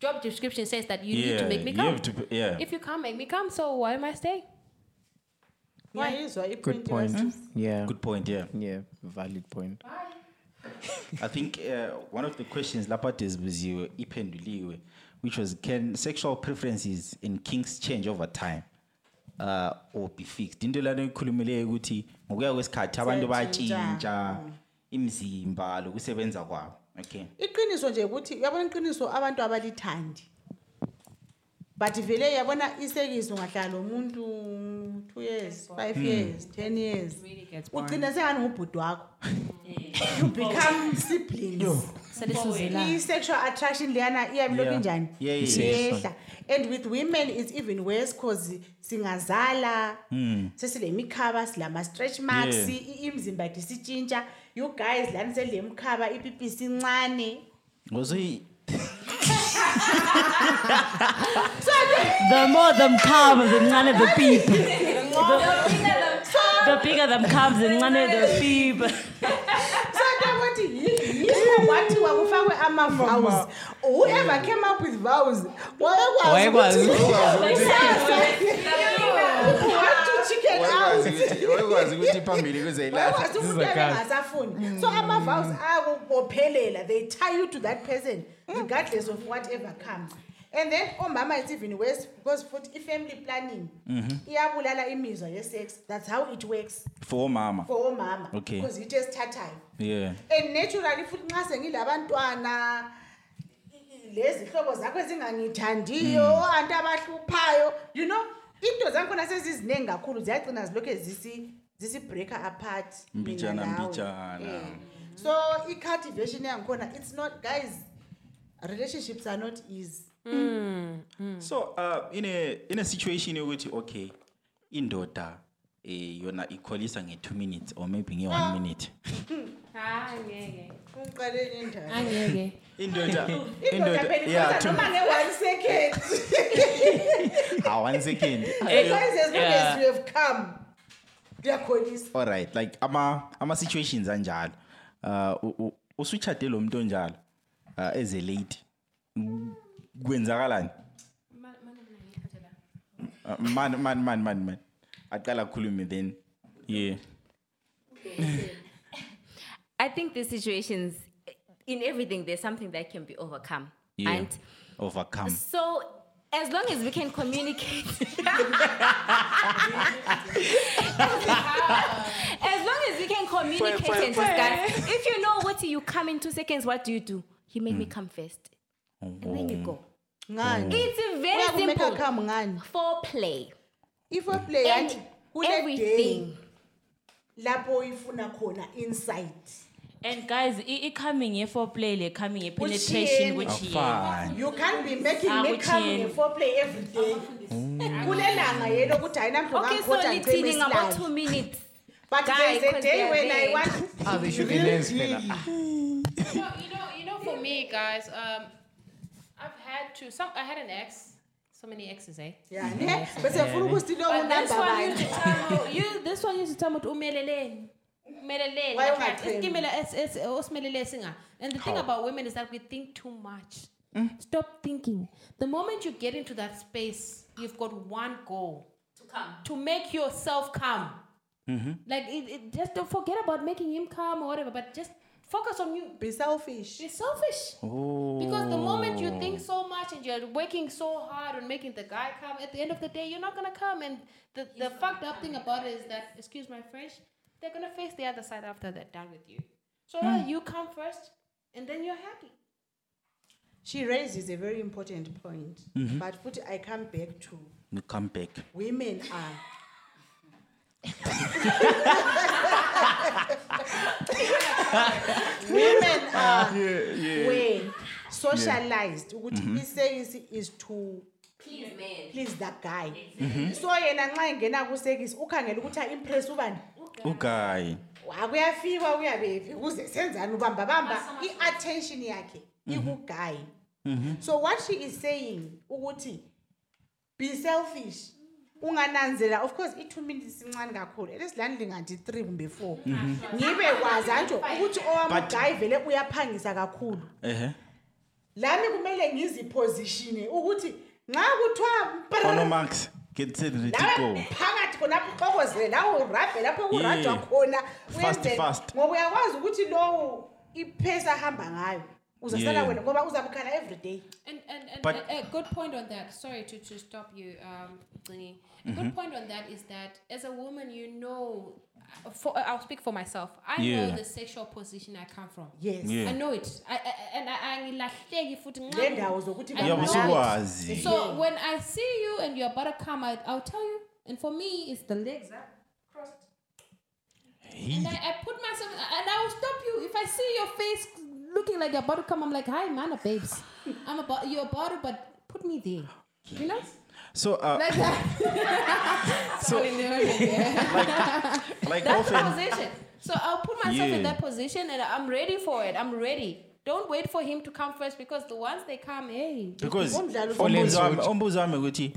job description says that you need to make me you come. have to yeah. If you can't make me come, so why am I staying? ngiyayizwa Good point. yasi. Yeah. good point yeah Yeah, valid point. I think uh, one of the questions lapha dezibuziwe iphenduliwe which was can sexual preferences and kinks change over time uh, or be fixed. Into lana ikhulumileyo ukuthi ngokuya kwesikhathi abantu Ziyatshintsha. bayatshintsha imzimba lokusebenza kwabo. Okay. Iqiniso nje ukuthi uyabona iqiniso abantu abalithandi? But vele yabona isekiso ngahlala lomuntu two years five years ten years. Ugcina sengani ngubhuti wakho. [LAUGHS] You become siblings. I-sexual attraction leyana iyabe lokhu Yeah. injani Yeah, yeah, yeah. iyehla and with women it's even worse cause singazala hmm. sesile mikhaba silama-stretch marks Yeah. i- imzimba yethu isitshintsha. You guys lani selile mkhaba ipipi isincane ngoso the more the mkhavu the none of the peep. [LAUGHS] The bigger the mkhavu the none of the peep so ntokuthi yikho kwathiwa kufakwe ama-vows whoever came up with vows Wayekwazi. what to chicken out wayekwazi ukuthi phambili kuzeyilahla Wakwazi umuntu engasafuni so ama-vows ayakubophelela they tie you to that person regardless of whatever comes and then omama it's even worse because futhi i-family planning iyabulala imizwa ye-sex. That's how it works. For mama for omama. Okay. because yitho esithathayo yeah. And naturally futhi nxa sengilabantwana lezi hlobo zakho ezingangithandiyo anti abahluphayo you know into zankhona seziziningi kakhulu ziyagcina zilokhu zisi zisi-breaker apart mina Mbijana, nawe. mbijana. Yeah. so i-cultivation yangikhona it's not guys relationships are not easy. So uh, in a in a situation yokuthi okay indoda eh yona ikholisa nge-2 minutes or maybe nge-1 minute. [LAUGHS] Angeke. uqaleni indaba Angeke. [LAUGHS] indoda indoda phela yeah ikhoza two, noma nge-one second. [LAUGHS] Ah, one second. Because as long as you have come kuyakholisa. All right like ama ama situations anjalo. Uh u- u- usutshade lo muntu onjalo uh, as a lady. Kwenzakalani? Uh, man man man man man aqala khulume then. Yeah. I think the situations, in everything, there's something that can be overcome. yeah. And overcome. So, as long as we can communicate, [LAUGHS] as long as we can communicate and discuss, if you know what you come in two seconds, what do you do? You make me come first, and then you go. ngani It's very uyakumeka simple. come ngani Foreplay. iforeplay And yathi kule day everything. lapho uyifuna khona inside and guys i- i-coming ye-foreplay le coming ye-penetration Kutshiyene. kutshiyene fine you can't be making Ah, me come kutshiyene. nge-foreplay every day kulelanga yelo ukuthi hayi namhlanje Okay, so ungangikhotha lithini about two minutes. but Guy, there's a 'cause day when i there. want Ah, they should be real lens, you know, you know, for me, guys, um, I've had to. Some I had an ex. So many exes, eh? Yeah, ne? bese funa ukuthi lo But this one used to bani tell me, [LAUGHS] you. This one used to tell me, umeleleni. Umeleleni. Why Like, ungathembi? isikimela es- es- osimelele singa. And the thing about women is that we think too much. Mm. Stop thinking. The moment you get into that space, you've got one goal to come to make yourself come. Mm-hmm. Like it, it, just don't forget about making him come or whatever, but just focus on you. be selfish Be selfish. oh Because the moment you think so much and you're working so hard on making the guy come, at the end of the day, you're not gonna come. And the, the fucked up thing about it is that, excuse my French, they're gonna face the other side after they're done with you. So Hmm. you come first, and then you're happy. she raises a very important point Mm-hmm. but futhi i come back to you come back women are [LAUGHS] [LAUGHS] women are when socialized ukuthi isekisi is to Please, man. please that guy. So yena nxa engena kusekisi ukhangela ukuthi a-impress ubani? Uguy. Akuyafikwa uyabephi kuze senzani ubamba bamba. I-attention yakhe ikuguy. So what she is saying ukuthi be selfish. Ungananzela of course i-two minutes incane kakhulu. Elesilani lingathi three kumbe four. Ngibe kwazi antsho ukuthi owami uguy vele uyaphangisa kakhulu. Ehe. Lami kumele ngiziphositione ukuthi nxa kuthiwa onomax get phakathi khonapho uxokozele lawo urabhe lapho kurajwa khona. Fast, wenze- fast. ngoba uyakwazi ukuthi lowo iphesi ahamba ngayo. Uzosala Yeah. wena ngoba uzabukhala every day And and, and But- a, a good point on that. Sorry to, to stop you, um, Tsingy. A good point on that is that as a woman, you know, uh, for I'll speak for myself. I Yeah. know the sexual position I come from. yes Yeah. I know it. I, I, and I angilahleki futhi nxa- nendawo zokuthi I Uyabe know it. usukwazi. So when I see you and you're about to come, I, I'll tell you. And for me, it's the legs up, crossed. And I, I put myself, and I will stop you if I see your face looking like you're about to come. I'm like, hi, man, babes. I'm about you're about to, but put me there. You know, so uh, like that. [LAUGHS] so like That's often position. So I'll put myself in that position, and I'm ready for it. I'm ready. Don't wait for him to come first because the ones they come, hey. because Umdlalo umbuzo wami Full umbuzo wami ukuthi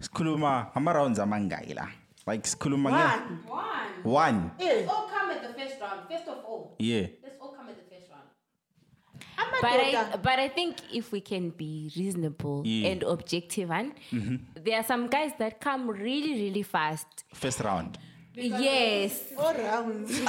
sikhuluma ama rounds amangaki la like sikhuluma one One. one Eh, All come at the first round. First of all, yeah let's all come at the first round. But I, but I think if we can be reasonable Yeah. and objective, and mm-hmm. there are some guys that come really, really fast. first round yes, all rounds [LAUGHS]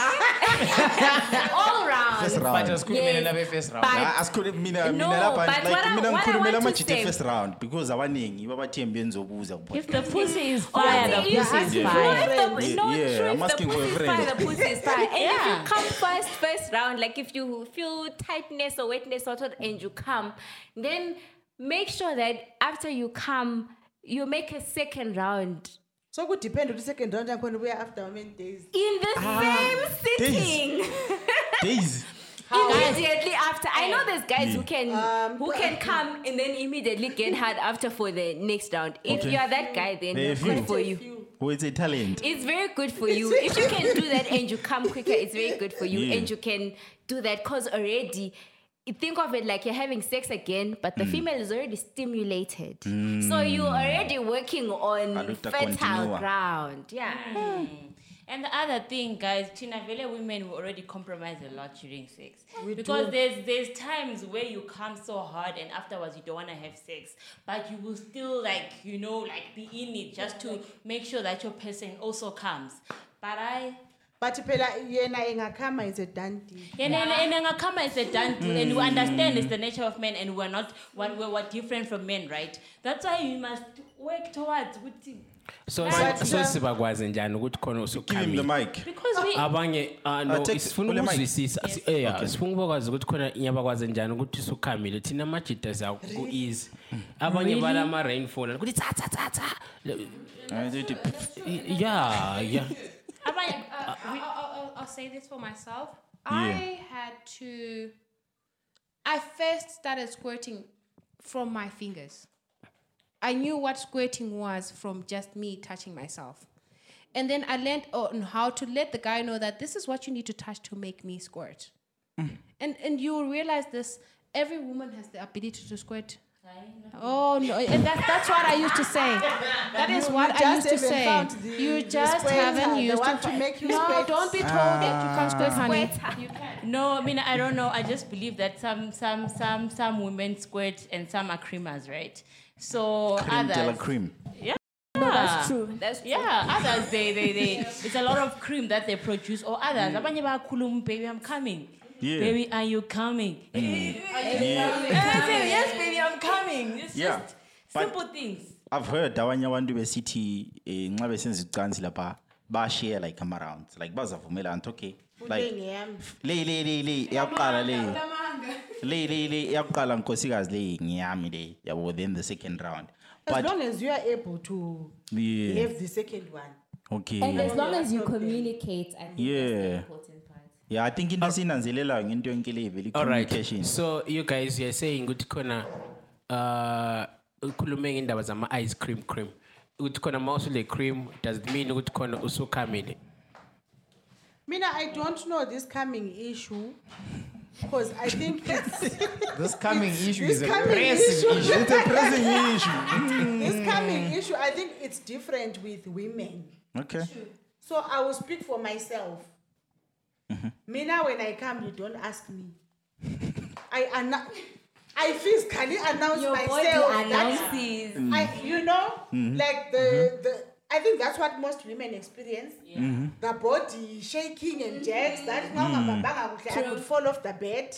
all round. first round. but round asikhulumele Yes, nabe first round. But- asikhulumi mina No, mina lapha but what like I- mina what I ngikhulumela want to amajite say- first round because abaningi babathembi benzobuza If the pussy is fire, the pussy is fire. if the- Yeah, no, yeah, true, I'm if the asking for a pussy is friend. fire, the pussy is fire. And if you come first, first round, like if you feel tightness or wetness or what, and you come, then make sure that after you come, you make a second round so kudepende ukuthi second round yakhona ubuya after how many days in the same sitting. [LAUGHS] days [LAUGHS] immediately after. I know there's guys who can Um, who can come and then immediately get hard after for the next round. If Okay. you are that guy, then There are good few. for you. who is a talent It's very good for you. If you can do that and you come quicker, it's very good for you. [LAUGHS] Yeah. And you can do that because already, you think of it like you're having sex again, but Mm. the hmm. female is already stimulated. Hmm. So you're already working on fertile continua. Ah. ground. Yeah. Hmm. And the other thing, guys, China Vele women will already compromise a lot during sex. We because do. there's there's times where you come so hard and afterwards you don't wanna have sex. But you will still like, you know, like be in it just to make sure that your person also comes. But I but phela yena engakhama is a done deal and and and is a done deal, and we understand it's the nature of men, and we're not we're, we're, we're different from men, right? That's why you must work towards with so But, so uh, sibakwazi njani ukuthi khona Give him the usukhamile mic. because we abanye ah, no Uh, take- sifuna ule mic. ukuzwisisa. Si- eh, yeah, sifuna ukubakwazi ukuthi khona inyabakwazi njani ukuthi usukhamile thina amajida siya ku-easy abanye Really? bala ama-rainfall ukuthi tha tha tha tha Uh, do- do- yeah yeah abanye Uh, I'll, I'll, I'll, I'll say this for myself. I had to. I first started squirting from my fingers. I knew what squirting was from just me touching myself. And then I learned on how to let the guy know that this is what you need to touch to make me squirt. And and you will realize this every woman has the ability to squirt. Oh no, and that's that's what I used to say. [LAUGHS] That is You- what you I used to say. the- you just haven't used one to to make you No, squirt. don't be told that you can't squirt, honey. You can. No, I mean I don't know. I just believe that some some some some women squirt and some are creamers, right? So Cream de la others, cream. yeah, No, that's true. That's true. Yeah, others they they they it's a lot of cream that they produce. Or others, abanye bayakhuluma, baby, I'm coming. Yeah. Baby, are you coming? Yeah. And I yes, baby, I'm coming. It's Yeah, just but- simple things. I've heard abanye abantu besithi eh, nxa besenza ucansi lapha bashare like ama rounds like bazavumela anti okay like Fuleng yami. le le le le iyakuqala le le le le iyakuqala nkosikazi le ngiyami le yabo then the second round as long as you are able to yeah have the second one okay And as long as you communicate, I think that's the Yeah. important part. Yeah i think into esiyinanzelelayo ngento yonke le vele all right. communication. So you guys you're saying ukuthi khona uh ukhulume ngendaba zama-ice cream cream. Ukuthi khona ma usule cream does it mean ukuthi khona usukhamile mina i don't know this coming issue because i think [LAUGHS] it's This coming issue this is a pressing issue. issue. it's a [LAUGHS] pressing issue. This coming issue i think it's different with women. Okay. So i will speak for myself Mm-hmm. mina when i come you don't ask me [LAUGHS] i anna- i physically announce Your body myself that announces. I, you know, mm-hmm. like the mm-hmm. the. I think that's what most women experience. The body shaking and jerks. That now I could fall off the bed.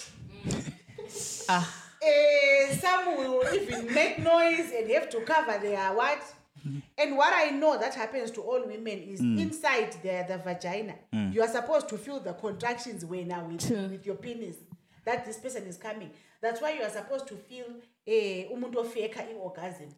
ah. [LAUGHS] Eh, some will even make noise and have to cover their what. Mm-hmm. And what I know that happens to all women is mm. inside the, the vagina, mm. you are supposed to feel the contractions when now with, with your penis that this person is coming. That's why you are supposed to feel eh, umuntu ofeka orgasm.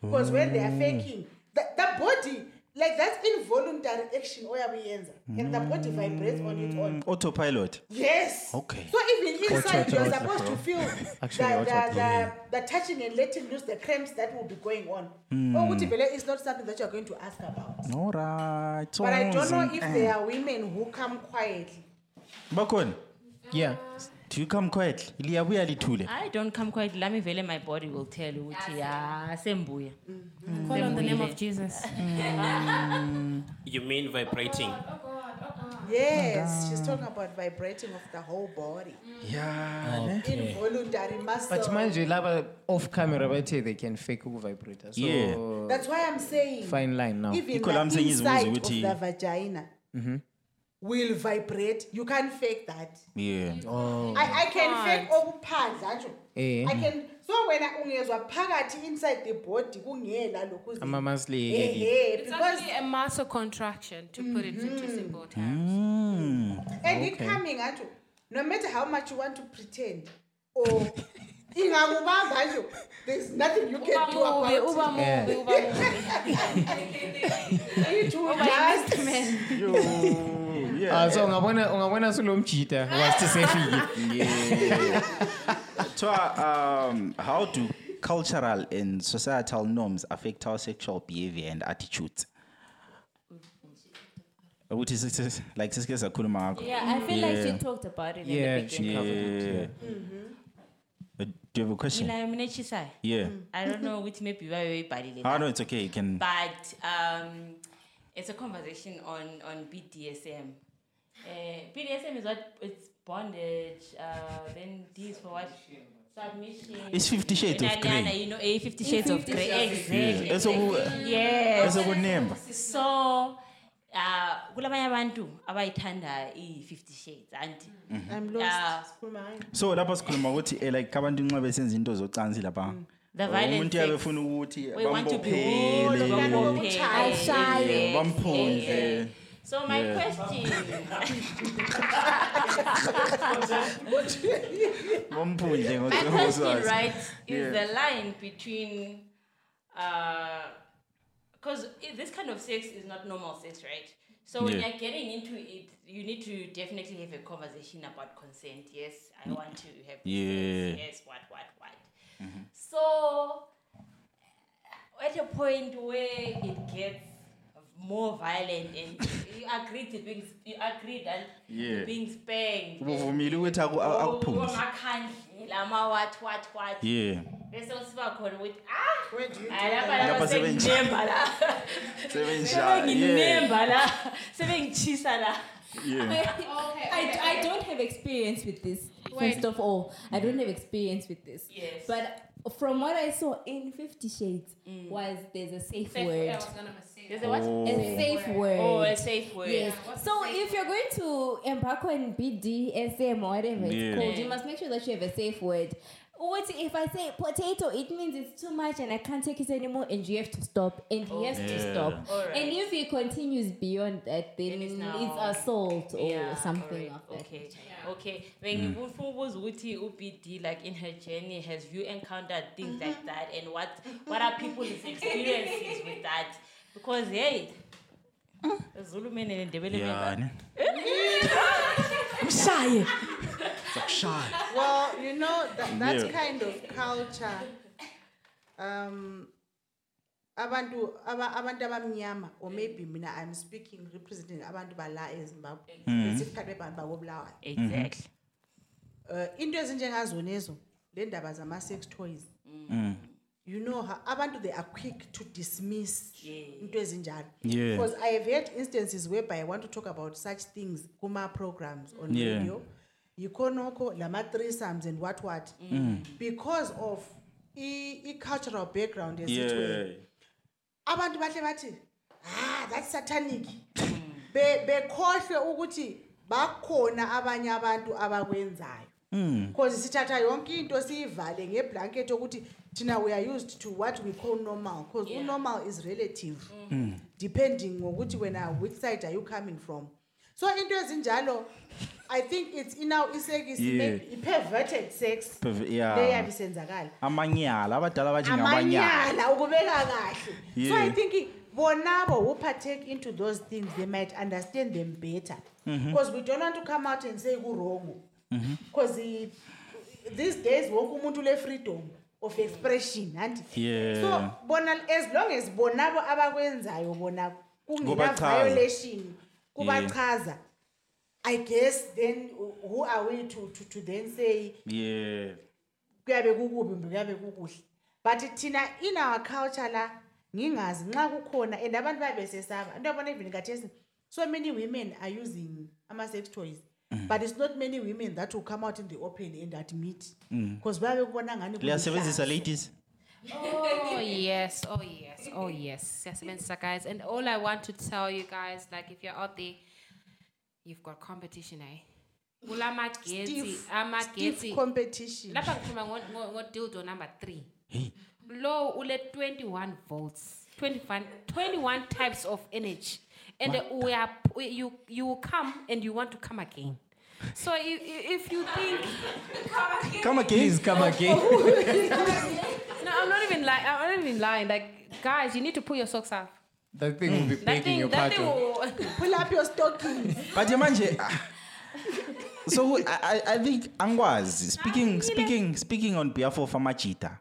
Because when they are oh. faking, the, the body, like that's involuntary action oyabuyenza. And the body vibrates on its own. Mm. autopilot Yes. Okay. So even inside, you're Auto- supposed to feel [LAUGHS] Actually, the, the, the, the touching and letting loose the cramps that will be going on. Hmm. Oh, Uti Bele is not something that you're going to ask about. all right But I don't know if there are women who come quietly. bakhona Yeah. Uh, do you come quietly liyabuya lithule I don't come quite. Let me vele my body will tell you. ukuthi, Yeah, sembuya. Mm. Call on the name of Jesus. Mm. you mean vibrating Yes, oh, she's talking about vibrating of the whole body. yeah Involuntary muscle. But manje laba off camera bathe they can fake vibrator. So Yeah. That's why I'm saying. fine line now. Even Iko la the msengizibuza inside of the vagina mm-hmm. Will vibrate. You can't fake that. yeah I, I can fake okuphandla nje. Eh. I can so when ungezwa phakathi inside the body kungela lokhu Ama muscle eh ke- It's because actually a muscle contraction, to put it into simple terms. Mm. and it coming ajo no matter how much you want to pretend or [LAUGHS] ingakubamba nje there's nothing you can do about Uba mubi, about uba it. mubi, uba mubi. [LAUGHS] It will just [LAUGHS] Yo, yeah. Ah so ungabona ungabona sulomjita was to say Yeah. so, um, how do cultural and societal norms affect our sexual behavior and attitudes? Ukuthi sis- sis- like sisike sakhuluma ngakho. Yeah, I feel like Yeah. she talked about it Yeah, in the she beginning. covered Yeah. Uh, Do you have a question? Mina mina chisayo. Yeah. I don't know which maybe why we body Oh, no, it's okay. You can. But um, it's a conversation on on BDSM. Uh, BDSM is what it's bondage. Uh, then D is for what? Submission. It's 50 Shades of Banana, Grey. You know, eh, Fifty Shades of Grey. Exactly. Yeah. Esoku- Yes. esokunemba. So, uh, kulamanye abantu abayithanda i-50 shades anti I'm lost. Yeah. Sikhuluma ngani? so lapha sikhuluma ukuthi eh, like abantu nxa besenza into zocansi lapha The violent umuntu uyabe sex. efuna ukuthi We want to be bambophele Bambophele. Ashaye. bamphundle So my Yeah. question, [LAUGHS] bamphundle my question, right, is Yeah. the line between, uh, because this kind of sex is not normal sex, right? So when Yeah. you're getting into it, you need to definitely have a conversation about consent. Yes, I mm. want to have this Yeah. sex. Yes, what, what, what. Mm-hmm. So at a point where it gets more violent and you agree to being you agree that Yeah. to being spanked ubuvumile ukuthi aku- aku- akuphumze amakhandlela ama-what what what yeah bese siba khona ukuthi ah Where do you hayi do lapha that? lapha Lapha sebenjani? senginemba la sebenjani yeah sebenginemba la sebengichisa la yeah [LAUGHS] Okay. I, I don't have experience with this. Wait. First of all, I don't have experience with this. Yes. But from what I saw in Fifty Shades, mm. was there's a safe, Safe- word. I was gonna say There's a what? A safe word. Oh, a safe word. Yes. what's So safe if you're going to embark on BDSM or whatever it's Yeah. called, you must make sure that you have a safe word. What if I say potato? It means it's too much and I can't take it anymore, and you have to stop, and he has to oh, Yeah. stop. Alright. And if he continues beyond that, then Then it's it's, now- assault or Yeah, something correct. of that. Okay. Yeah. Okay. Bengifuna ukubuza ukuthi uBD like in her journey has you encountered things like mm-hmm. that and what what are people's [LAUGHS] experiences with that? Because hey, mm. Zulu men and Ndebele men. yani Mshaye. Zakushaya Well, you know that, that Yeah. kind of culture. Um, abantu aba, abantu abamnyama or maybe mina I'm speaking representing abantu bala eZimbabwe. Specifically abantu bakobulawayo. Exactly. Uh, into ezinjengazonezo le ndaba zama sex toys. You know how abantu they are quick to dismiss into ezinjalo. Yeah. Because I have had instances whereby I want to talk about such things kuma programs on Yeah. radio. Yikhonokho lama threesomes and what what. Because of i, i cultural background yeah esithweni. Abantu bahle bathi ah that's satanic. Be bekhohle ukuthi bakhona abanye abantu abakwenzayo. because sithatha yonke into siyivale ngeblanket ukuthi thina we are used to what we call normal because Yeah. normal is relative depending ngokuthi wena which side are you coming from so into ezinjalo i think it's inaw isekisi Yeah. maybe i-perverted sex Perv- yeah. leyabe isenzakala amanyala abadala bathi ngamanyala amanyala ukubeka kahle so i Yeah. think bonabo who partake into those things they might understand them better because we don't want to come out and say kurongo because these days wonke umuntu le-freedom of expression anti Yeah. so bona as long as bonabo abakwenzayo bona Kubachaza. kungena-violation kubachaza. I guess then who are we to, to, to then say yeah. kuyabe kukubi kumbe kuyabe kukuhle? But thina in our culture la ngingazi nxa kukhona and abantu babesesaba into yabona even kathesi so many women are using ama-sex toys. But it's not many women that will come out in the open and admit. Because bayabe kubona ngani liyasebenzisa kulihlazo. ladies. Oh [LAUGHS] yes, oh yes, oh yes. Siyasebenzisa guys. And all I want to tell you guys, like if you're out there, you've got competition, eh? Kula magetsi, Stiff- amagetsi. stiff competition Lapha ngikhuluma ngo- ngo ngo number 3. Lo ule 21 volts. 21 21 types of energy. And we are you you will come and you want to come again. So if, if you think come again Please come again. [LAUGHS] no, [LAUGHS] I'm not even lying. I'm not even lying. Like guys, you need to pull your socks up. that thing will be That begging thing, your that thing will, pull up your stockings but manje ah, [LAUGHS] so I, I, I think angwazi speaking ah, speaking speaking on behalf of amajita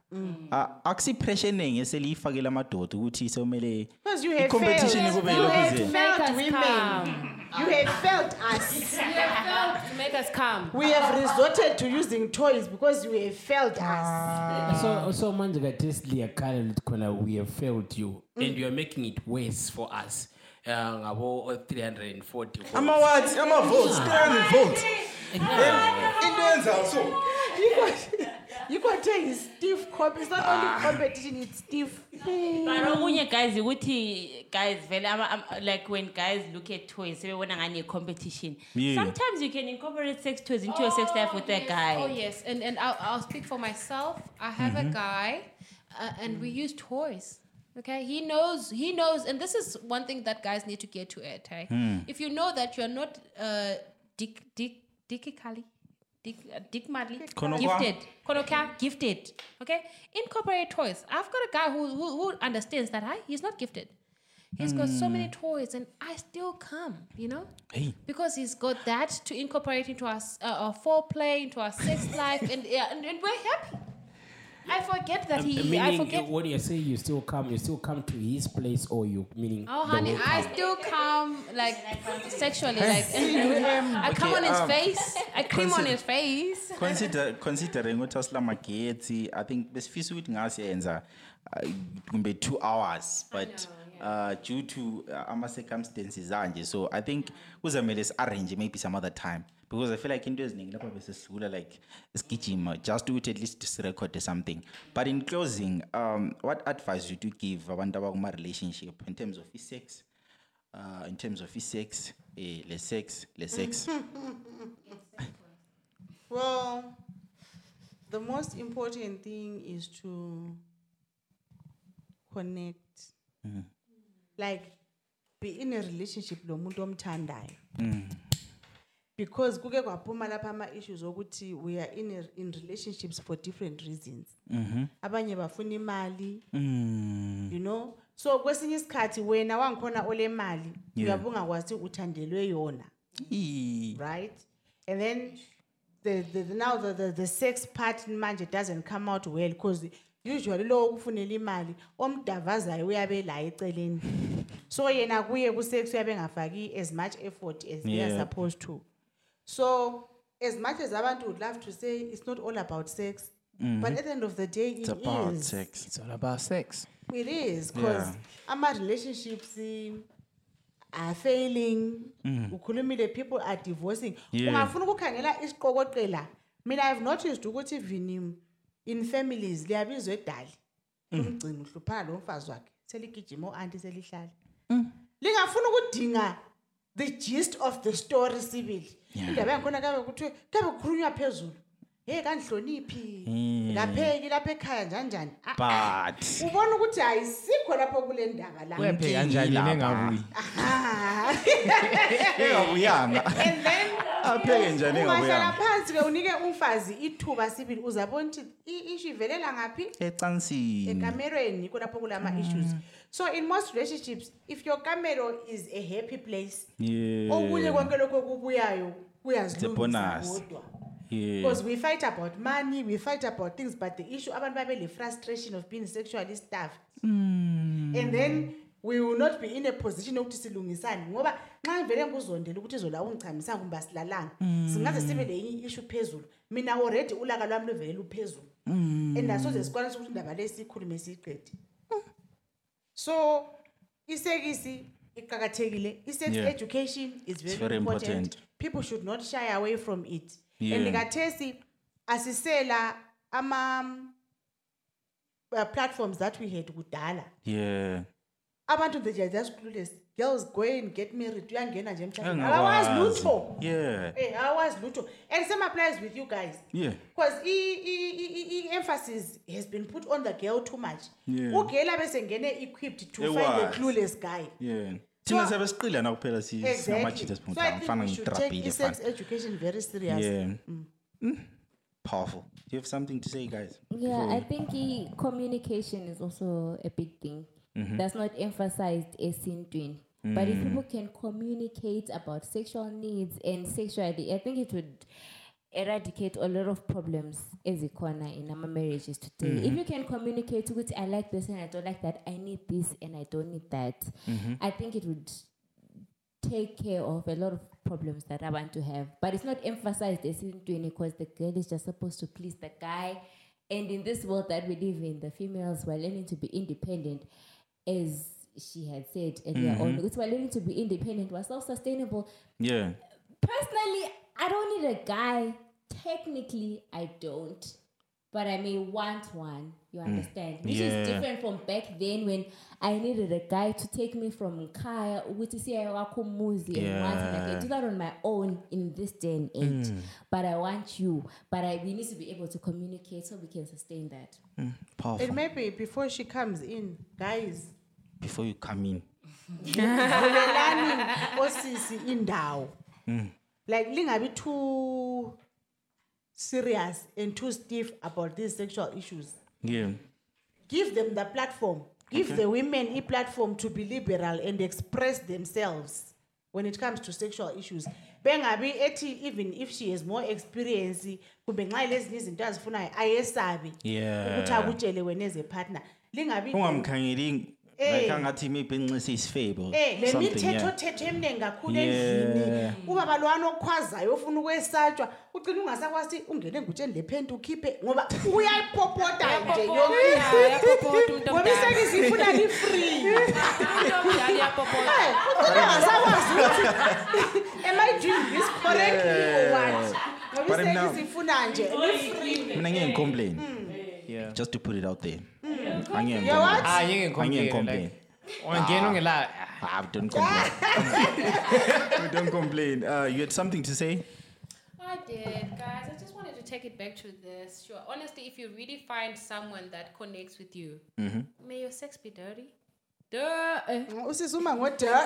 uh, akusipressure eningi eseliyifakele amadoda ukuthi somele because you have i-competition failed. kube you have yilokuze felt Make us women. come. you have felt us. [LAUGHS] To make us come. we have resorted to using toys because you have felt us. Ah. So so manje kathesi liyakhala lithi khona we have failed you and you are making it worse for us uh, ngabo 340 votes. ama what ama votes 300 votes Eh, into yenzayo so You got to stiff comp. It's not only Ah. competition, it's stiff. but okunye guys ukuthi guys vele ama- ama- like when guys look at toys sebebona ngani a competition Yeah. sometimes you can incorporate sex toys into your sex life with a guy Oh yes, and and I'll, I'll speak for myself. I have a guy, uh, and we use toys. Okay, he knows. He knows, and this is one thing that guys need to get to it. Hey? If you know that you're not uh, dick dick dickically. Dick, uh, dick madly Kono kwa? gifted konoka gifted okay incorporate toys i've got a guy who, who, who understands that hi, he's not gifted he's got so many toys and i still come you know Hey. because he's got that to incorporate into our, s- uh, our foreplay, into our sex [LAUGHS] life, and, yeah, and and we're happy. I forget that Um, he. I meaning forget. uh, when you say you still come, you still come to his place or you meaning. Oh, honey, I come? still come like sexually, like I come on his um, face, I cream on his face. consider considering ukuthi asilamagetsi i think besifisa ukuthi ngasiyenza uh, kumbe two hours but uh, due to uh, ama-circumstances anje so i think kuzamele si-arrange maybe some other time because i feel like into eziningi lapha besesidlula like isigijima just ukuthi at least sirekhode something. But in closing um, what advice would you give abantu abakuma-relationship in terms of i-sex? Uh, in terms of i-sex eh, le sex le sex? [LAUGHS] Well, the most important thing is to connect. Like, be in a relationship lo muntu omthandayo. Because kuke kwaphuma lapha ama-issues okuthi we are in, a, in relationships for different reasons. Abanye bafuna imali, you know. So kwesinye isikhathi wena wangikhona ole mali, Yeah. uyabe ungakwazi ukuthi uthandelwe yona. Ee. right? And then the, the, the now the, the, the sex part manje doesn't come out well because usually lo okufunela imali omdavazayo uyabe la eceleni [LAUGHS] so yena kuye ku-sex uyabe engafaki as much effort as they are Yeah. supposed to so as much as abantu would love to say it's not all about sex mm-hmm. but at the end of the day it's it about is. sex. It's all about sex. It is because Yeah. ama-relationships eh, are failing. Mm. Ukhulumile people are divorcing. Yeah. ungafuna ukukhangela isiqokoqela. Mina i've noticed ukuthi even in families liyabizwa edali. Mm. Umgcini uhluphana lo mfazi wakhe seligijima o-anti selihlala mm. lingafuna ukudinga the gist of the story sibili indaba yangikhona kabe kuthiwe kabe kukhulunywa phezulu heyi kandihloniphi ngapheki lapha ekhaya njani njani Ah, ah. but ubona ukuthi ayisikho lapho kule ndaba la Kuyaphe kanjani? lapha. nengabuyi? Ah. [LAUGHS] engabuyanga [LAUGHS] and then apheke njani ungahlala engabuyanga phansi ke unike umfazi ithuba sibili. Uzabona ukuthi i-issue ivelela ngaphi? Ecansini. Ekamerweni yikho lapho kulama issues. So in most relationships if your camero is a happy place okunye yeah konke lokho kubuyayo It's a kuyazilungisa bonus. Kodwa yeah. Because we fight about money we fight about things but the issue abantu babe le frustration of being sexually staffed hmm. and then we will not be in a position yokuthi silungisane ngoba nxa ngivele ngikuzondela ukuthi izola ungichamisa kumbe asilalanga hmm. singaze sibe le issue phezulu. Mina already ulaka lwami luvele luphezulu. Hmm. And asoze sikwanise ukuthi indaba le siyikhulume siyiqede. So isekisi iqakathekile. I-sex Yeah. education is very, very important. important. people should not shy away from it. And kathesi asisela ama uh, platforms that we had kudala. Yeah. Abantu they are just clueless. Girls go and get married uyangena nje emhlabeni. Awazi lutho. Yeah. Eh, awazi lutho. And same applies with you guys. Yeah. Because i-emphasis has been put on the girl too much. Yeah. ugela besengene equipped to find the clueless guy. Yeah thina So- siyabe siqila na kuphela singamajita so i think sifana we should take ngitrabhile i-sex education very serious. Yeah. Mm. Mm. mm. powerful. Do you have something to say guys? Yeah, Before I think i- communication is also a big thing. Mm-hmm. That's not emphasized as in twin. But if mm. people can communicate about sexual needs and sexuality, I think it would eradicate a lot of problems as a corner in our marriages today. If you can communicate with I like this and I don't like that, I need this and I don't need that, I think it would take care of a lot of problems that I want to have. But it's not emphasized as in doing it because the girl is just supposed to please the guy. And in this world that we live in, the females were learning to be independent as she had said earlier on, Mm-hmm. it's we're learning to be independent, we're self-sustainable. Yeah. Personally, I don't need a guy. Technically, I don't. But I may want one, you understand? Which Mm. Yeah. is different from back then when I needed a guy to take me from Kaya, ukuthi siye kwakho umuzi and once, and I can do that on my own in this day and age. Mm. But I want you. But I, we need to be able to communicate so we can sustain that. Powerful. And maybe before she comes in, guys, Before you come in. vulelani [LAUGHS] osisi indawo. Mm. Like lingabi too serious and too stiff about these sexual issues. Yeah. Give them the platform. Give the women a platform to be liberal and express themselves when it comes to sexual issues. Bengabi ethi even if she has more experience kumbe nxa lezinye izinto azifunayo ayesabi Yeah. ukuthi akutshele wena as a partner. Lingabi ungamkhangeli. Like angathi maybe nxisa isifebe Eh le something, mithetho yeah. thetho eminingi kakhulu Yeah. endlini ubaba lwana okhwazayo ofuna ukwesatshwa ugcina ungasakwazi ungene ngutsheni le phenti ukhiphe ngoba uyayipopota nje yonke ngoba isekisi ifuna li-free Eh, [LAUGHS] ugcina ungasakwazi ukuthi [LAUGHS] am I doing this correctly or what? Ngoba But now- isekisi ifuna nje li-free mina ngeke ngicomplain Yeah. just to put it out there. Yeah, what? Ah, you can angeke complain. ngicomplain Like, ungena ungela ah don't complain [LAUGHS] don't complain uh, you had something to say I did, guys. I just wanted to take it back to this. Sure. Honestly, if you really find someone that connects with you, may your sex be dirty. Dirty. usisi uma ngoda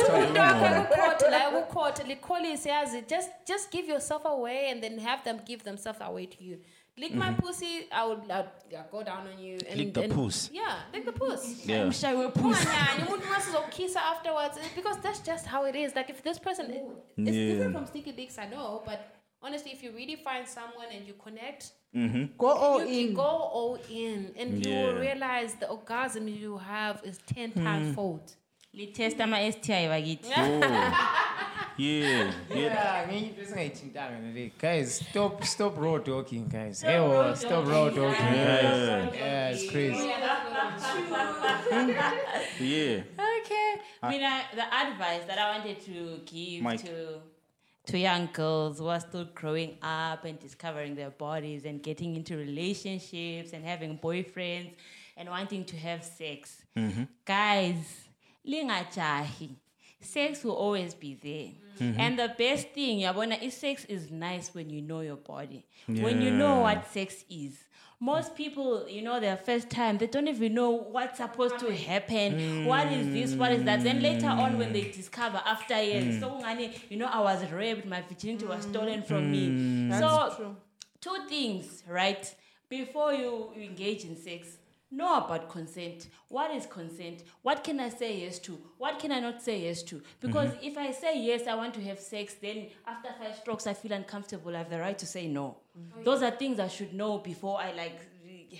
Kukhotha, like kukhotha, likholise, yazi, just just give yourself away and then have them give themselves away to you lick my pussy i would I'd, yeah, go down on you and Mm-hmm. Lick the and- puss. yeah lick the puss. Yeah. Unganyani, kiss her afterwards because that's just how it is. Like if this person it's Yeah. different from sneaky links i know but honestly if you really find someone and you connect go all you in. go all in and you will realize the orgasm you have is 10 Hmm. times fold. Litest ama-sti bakithi [LAUGHS] yeah yeah Yeah, ngeke into esingayithintanga nale. Guys, stop stop raw talking, guys. Hey, oh, stop raw talking, guys. Yeah, it's crazy. yeah okay mina the advice that i wanted to give Mike. to to young girls who are still growing up and discovering their bodies and getting into relationships and having boyfriends and wanting to have sex mm-hmm. guys lingajahi sex will always be there. Mm-hmm. And the best thing yabona is sex is nice when you know your body. When you know what sex is. Most people you know their first time they don't even know what's supposed to happen. What is this? What is that? Then later on when they discover after years mm. so ungani, you know i was raped my virginity was mm. stolen from me. Mm. So two things right? Before you you engage in sex know about consent. What is consent? What can i say yes to? What can i not say yes to? Because mhm. if i say yes i want to have sex then after five strokes i feel uncomfortable. I have the right to say no. Mm-hmm. Those are things i should know before i like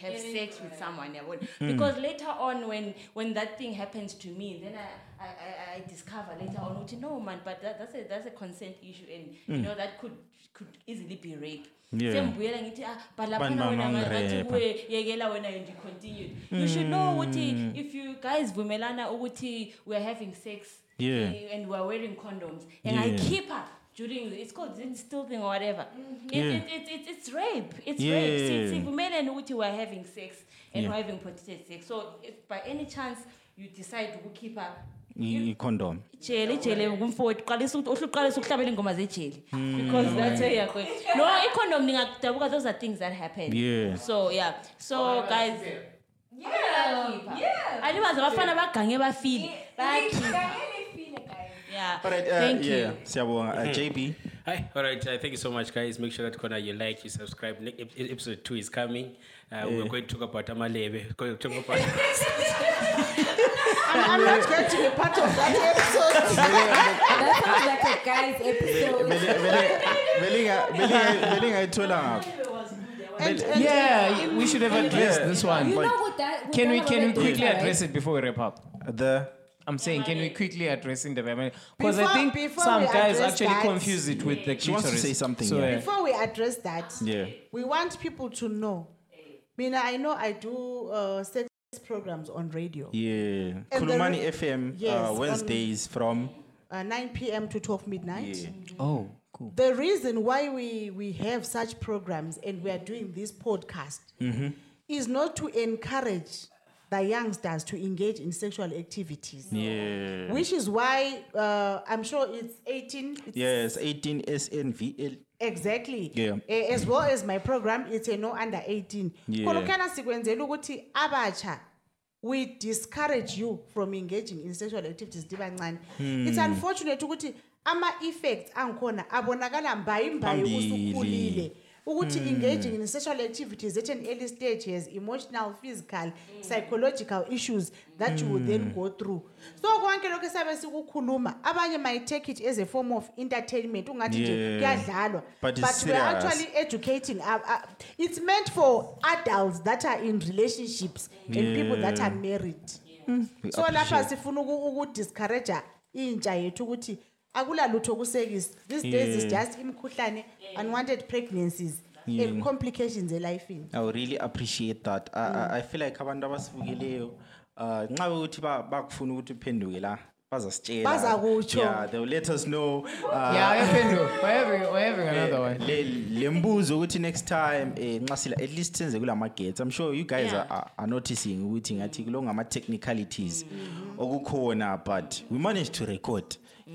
have sex with someone. Yeah, when- hmm. because later on when when that thing happens to me then i i, I, I discover later on which no man but that, that's a that's a consent issue and you know that could could easily be rape Yeah. sengibuyela ngithi ah but Bani laphana wena bangangirepa? ngathi kuwe yekela wena and you continued you should know ukuthi if you guys vumelana ukuthi we're having sex Yeah. eh, and we're wearing condoms and Yeah. i keep her during it's called it's still thing or whatever it, Yeah. it, it, it, it's rape it's Yeah. rape Si- sivumelene ukuthi we're having sex and Yeah. we're having protected sex so if by any chance you decide to keep I- i-condom ijele ijele kumfowethu qalisa ukuthi uhle uqalisa ukuhlabela ingoma zejele because that's where you're going. No icondom ningakudabuka those are things that happen. Yeah. so yeah. So guys. yeah. Alibazi abafana bagange bafile. Bayakhipha. yeah. All right uh, thank yeah you siyabonga. Uh, jb Hi, all right. Uh, thank you so much, guys. Make sure that corner you like, you subscribe. Ne- episode two is coming. Uh, We're going to talk about Amalebe. We're going to talk about. [LAUGHS] I'm, I'm not going to be part of that episode That sounds like a guy's episode. belinga belinga belingayithola ngapha and, and Yeah, we should have addressed this one. You know what that? can we what can we that quickly is, address it before we wrap up? the I'm saying, can we quickly address in the because I Before- think before some we guys address actually that- confuse it with the She wants to say something, So, yeah. before we address that yeah we want people to know mina i know i do uh, sex programs on radio. Yeah. the Khulumani re- FM Yes, uh, on- Wednesdays from Uh, 9 p.m. to 12 midnight. yeah. Oh, cool. The reason why we, we have such programs and we are doing this podcast is not to encourage the youngsters to engage in sexual activities. Yeah. Which is why uh, I'm sure it's 18. It's Yes, 18 SNVL. Exactly. Yeah. As well as my program, it's a no under 18. Yeah. Sikwenzela ukuthi abacha we discourage you from engaging in sexual activities dibancane. It's Hmm. unfortunate ukuthi ama effects angikhona abonakala mbayi mbayi Phambili. usukhulile. Ukuthi engaging in sexual activities at an early stage has emotional, physical, psychological issues that you will then go through. So konke lokho esabe sikukhuluma abanye might take it as a form of entertainment ungathi nje Yeah. kuyadlalwa But it's but we're serious. actually educating uh, uh, it's meant for adults that are in relationships and people that Yeah. are married We so lapha appreciate. sifuna ukudiscourage intsha yethu ukuthi akulalutho kusekisi these days is just imikhuhlane unwanted pregnancies Yeah. and complications elifini I would really appreciate that. I, I, I feel like abantu abasibukeleyo uh nxa ukuthi ba- bakufuna ukuthi uphenduke la bazasitshela. Bazakutsho. Yeah, they'll let us know. Uh, Yeah, Ependo, we're having, we're having another one. le le mbuzo ukuthi next time eh nxa sila at least senze kulama gates i'm sure you guys Yeah. are, are, are noticing ukuthi ngathi kulo ngama technicalities okukhona but we managed to record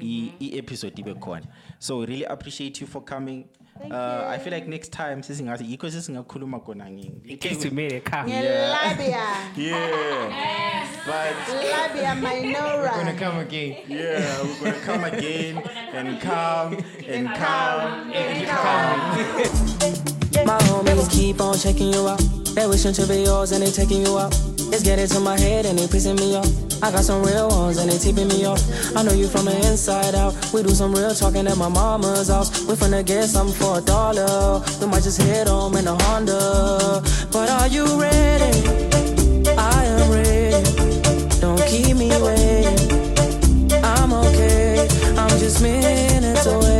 i i episode ibe khona. So we really appreciate you for coming. Uh, i feel like next time sesingathi yikho sesingakhuluma khona ngi Kiss me, they come. ngelabia. Yeah. But labia [LAUGHS] Gonna come again. yeah we're gonna come [LAUGHS] again and come and come and come. [LAUGHS] My homies keep on checking you out. They wishing to be yours and they taking you out. It's getting to my head and they pissing me off. I got some real ones and they tipping me off. I know you from the inside out. We do some real talking at my mama's house. We finna get something for a dollar. We might just hit home in a Honda. But are you ready? I am ready. Don't keep me waiting. I'm okay. I'm just minutes away.